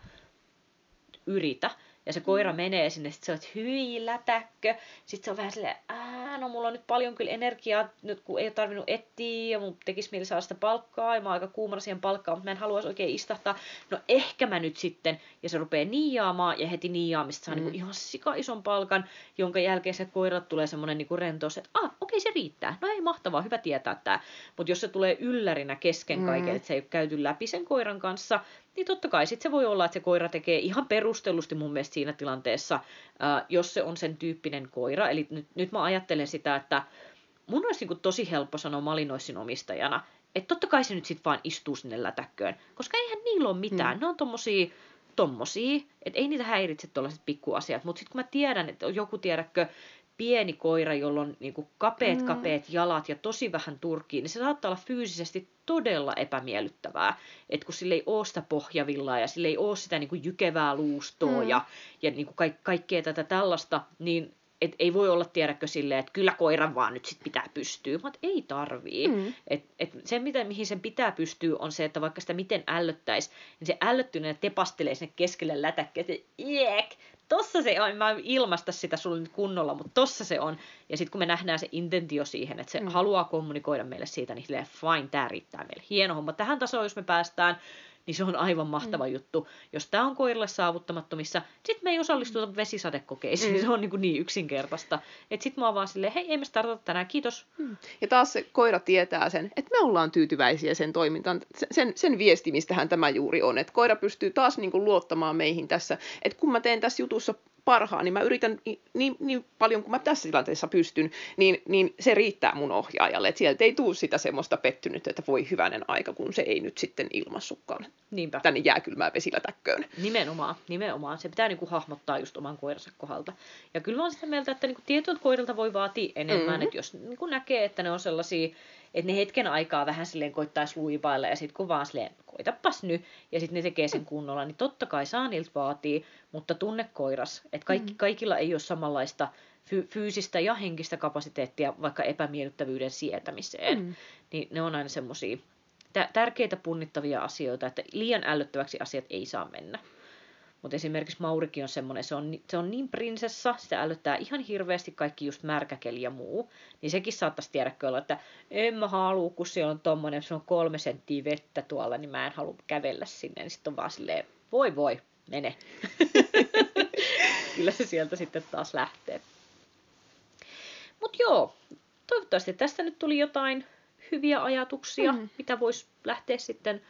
yritä. Ja se koira mm. menee sinne, sit se on, hyi lätäkkö. Sitten se on vähän silleen, ää, no mulla on nyt paljon kyllä energiaa, nyt kun ei ole tarvinnut etsiä, ja mun tekisi mieli saada sitä palkkaa, ja mä oon aika kuumana siihen palkkaan, mutta mä en haluaisi oikein istahtaa. No ehkä mä nyt sitten, ja se rupeaa niiaamaan, ja heti niiaamista saa mm. niin ihan sika ison palkan, jonka jälkeen se koira tulee semmoinen niin rentous, että ah, okei se riittää. No ei mahtavaa, hyvä tietää tämä. Mutta jos se tulee yllärinä kesken kaiken, mm. että se ei ole käyty läpi sen koiran kanssa, niin totta kai sitten se voi olla, että se koira tekee ihan perustellusti mun mielestä siinä tilanteessa, ää, jos se on sen tyyppinen koira. Eli nyt, nyt mä ajattelen sitä, että mun olisi niin tosi helppo sanoa malinoissin omistajana, että totta kai se nyt sitten vaan istuu sinne lätäkköön, koska eihän niillä ole mitään. Hmm. Ne on tommosia, tommosia, että ei niitä häiritse tuollaiset pikkuasiat, mutta sitten kun mä tiedän, että joku tiedäkö, pieni koira, jolla on niin kuin kapeat, mm. kapeat jalat ja tosi vähän turkkiin, niin se saattaa olla fyysisesti todella epämiellyttävää. Että kun sille ei ole sitä pohjavillaa ja sille ei ole sitä niin kuin jykevää luustoa mm. ja, ja niin kuin ka- kaikkea tätä tällaista, niin et ei voi olla tiedäkö silleen, että kyllä koiran vaan nyt sit pitää pystyä, mutta ei tarvii. Mm. Et, et se, mitä, mihin sen pitää pystyä, on se, että vaikka sitä miten ällöttäisi, niin se ällöttyneen tepastelee sinne keskelle lätäkkiä, että tossa se on, mä en ilmaista sitä sulle nyt kunnolla, mutta tossa se on. Ja sitten kun me nähdään se intentio siihen, että se mm. haluaa kommunikoida meille siitä, niin fine, tämä riittää meille. Hieno homma. Tähän tasoon, jos me päästään, niin se on aivan mahtava mm. juttu. Jos tämä on koirille saavuttamattomissa, sitten me ei osallistuta mm. vesisadekokeisiin. Mm. Se on niin, kuin niin yksinkertaista. Että sitten mä oon vaan silleen, hei, ei me startata tänään, kiitos. Mm. Ja taas se koira tietää sen, että me ollaan tyytyväisiä sen toimintaan. Sen, sen viesti, mistähän tämä juuri on. Että koira pystyy taas niin kuin luottamaan meihin tässä. Että kun mä teen tässä jutussa parhaan, niin mä yritän niin, niin paljon kuin mä tässä tilanteessa pystyn, niin, niin se riittää mun ohjaajalle. Että sieltä ei tule sitä semmoista pettynyt, että voi hyvänen aika, kun se ei nyt sitten ilmassukaan Niinpä. tänne jääkylmää vesilätäkköön. Nimenomaan, nimenomaan. Se pitää niinku hahmottaa just oman koiransa kohdalta. Ja kyllä mä oon sitä mieltä, että niinku tietyiltä koirilta voi vaatia enemmän, mm-hmm. että jos niinku näkee, että ne on sellaisia että ne hetken aikaa vähän silleen koittaisi luipailla ja sitten kun vaan silleen, koitapas nyt, ja sitten ne tekee sen kunnolla, niin totta kai saa niiltä vaatii, mutta tunne koiras, että kaikki, mm. kaikilla ei ole samanlaista fy- fyysistä ja henkistä kapasiteettia vaikka epämiellyttävyyden sietämiseen, mm. niin ne on aina semmoisia tärkeitä punnittavia asioita, että liian ällöttäväksi asiat ei saa mennä. Mutta esimerkiksi Maurikin on semmoinen, se on, se on niin prinsessa, sitä älyttää ihan hirveästi kaikki just märkäkeli ja muu. Niin sekin saattaisi tiedä kyllä, että en mä halua, kun siellä on tommonen, se on kolme senttiä vettä tuolla, niin mä en halua kävellä sinne. Niin sitten on vaan silleen, voi voi, mene. kyllä se sieltä sitten taas lähtee. Mutta joo, toivottavasti tästä nyt tuli jotain hyviä ajatuksia, mm-hmm. mitä voisi lähteä sitten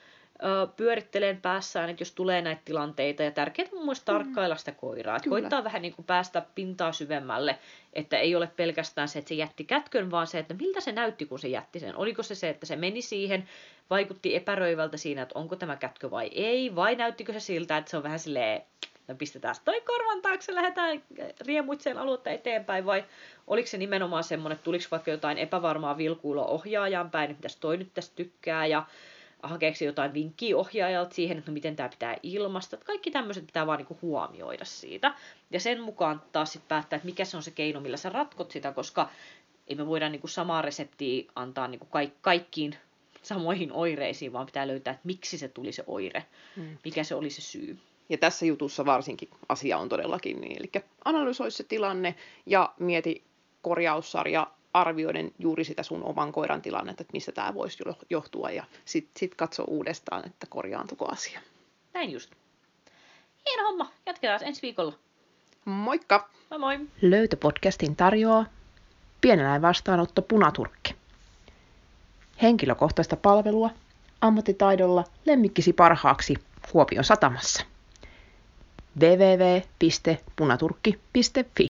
pyöritteleen päässään, että jos tulee näitä tilanteita, ja tärkeää on myös tarkkailla sitä koiraa, että koittaa vähän niin kuin päästä pintaa syvemmälle, että ei ole pelkästään se, että se jätti kätkön, vaan se, että miltä se näytti, kun se jätti sen. Oliko se se, että se meni siihen, vaikutti epäröivältä siinä, että onko tämä kätkö vai ei, vai näyttikö se siltä, että se on vähän silleen, no pistetään toi korvan taakse, lähdetään riemuitseen aluetta eteenpäin, vai oliko se nimenomaan semmoinen, että tuliko vaikka jotain epävarmaa vilkuilua ohjaajan päin, että mitäs toi nyt tästä tykkää, ja hakeeko jotain vinkkiä ohjaajalta siihen, että no miten tämä pitää ilmasta. Kaikki tämmöiset pitää vaan niinku huomioida siitä. Ja sen mukaan taas sitten päättää, että mikä se on se keino, millä sä ratkot sitä, koska ei me voida niinku samaa reseptiä antaa niinku ka- kaikkiin samoihin oireisiin, vaan pitää löytää, että miksi se tuli se oire, hmm. mikä se oli se syy. Ja tässä jutussa varsinkin asia on todellakin niin. Eli analysoi se tilanne ja mieti korjaussarja arvioiden juuri sitä sun oman koiran tilannetta, että mistä tämä voisi johtua, ja sitten sit katso uudestaan, että korjaantuko asia. Näin just. Hieno homma. Jatketaan ensi viikolla. Moikka! Moi moi! Löytöpodcastin tarjoaa Pieneläin vastaanotto Punaturkki. Henkilökohtaista palvelua ammattitaidolla lemmikkisi parhaaksi Kuopion satamassa. www.punaturkki.fi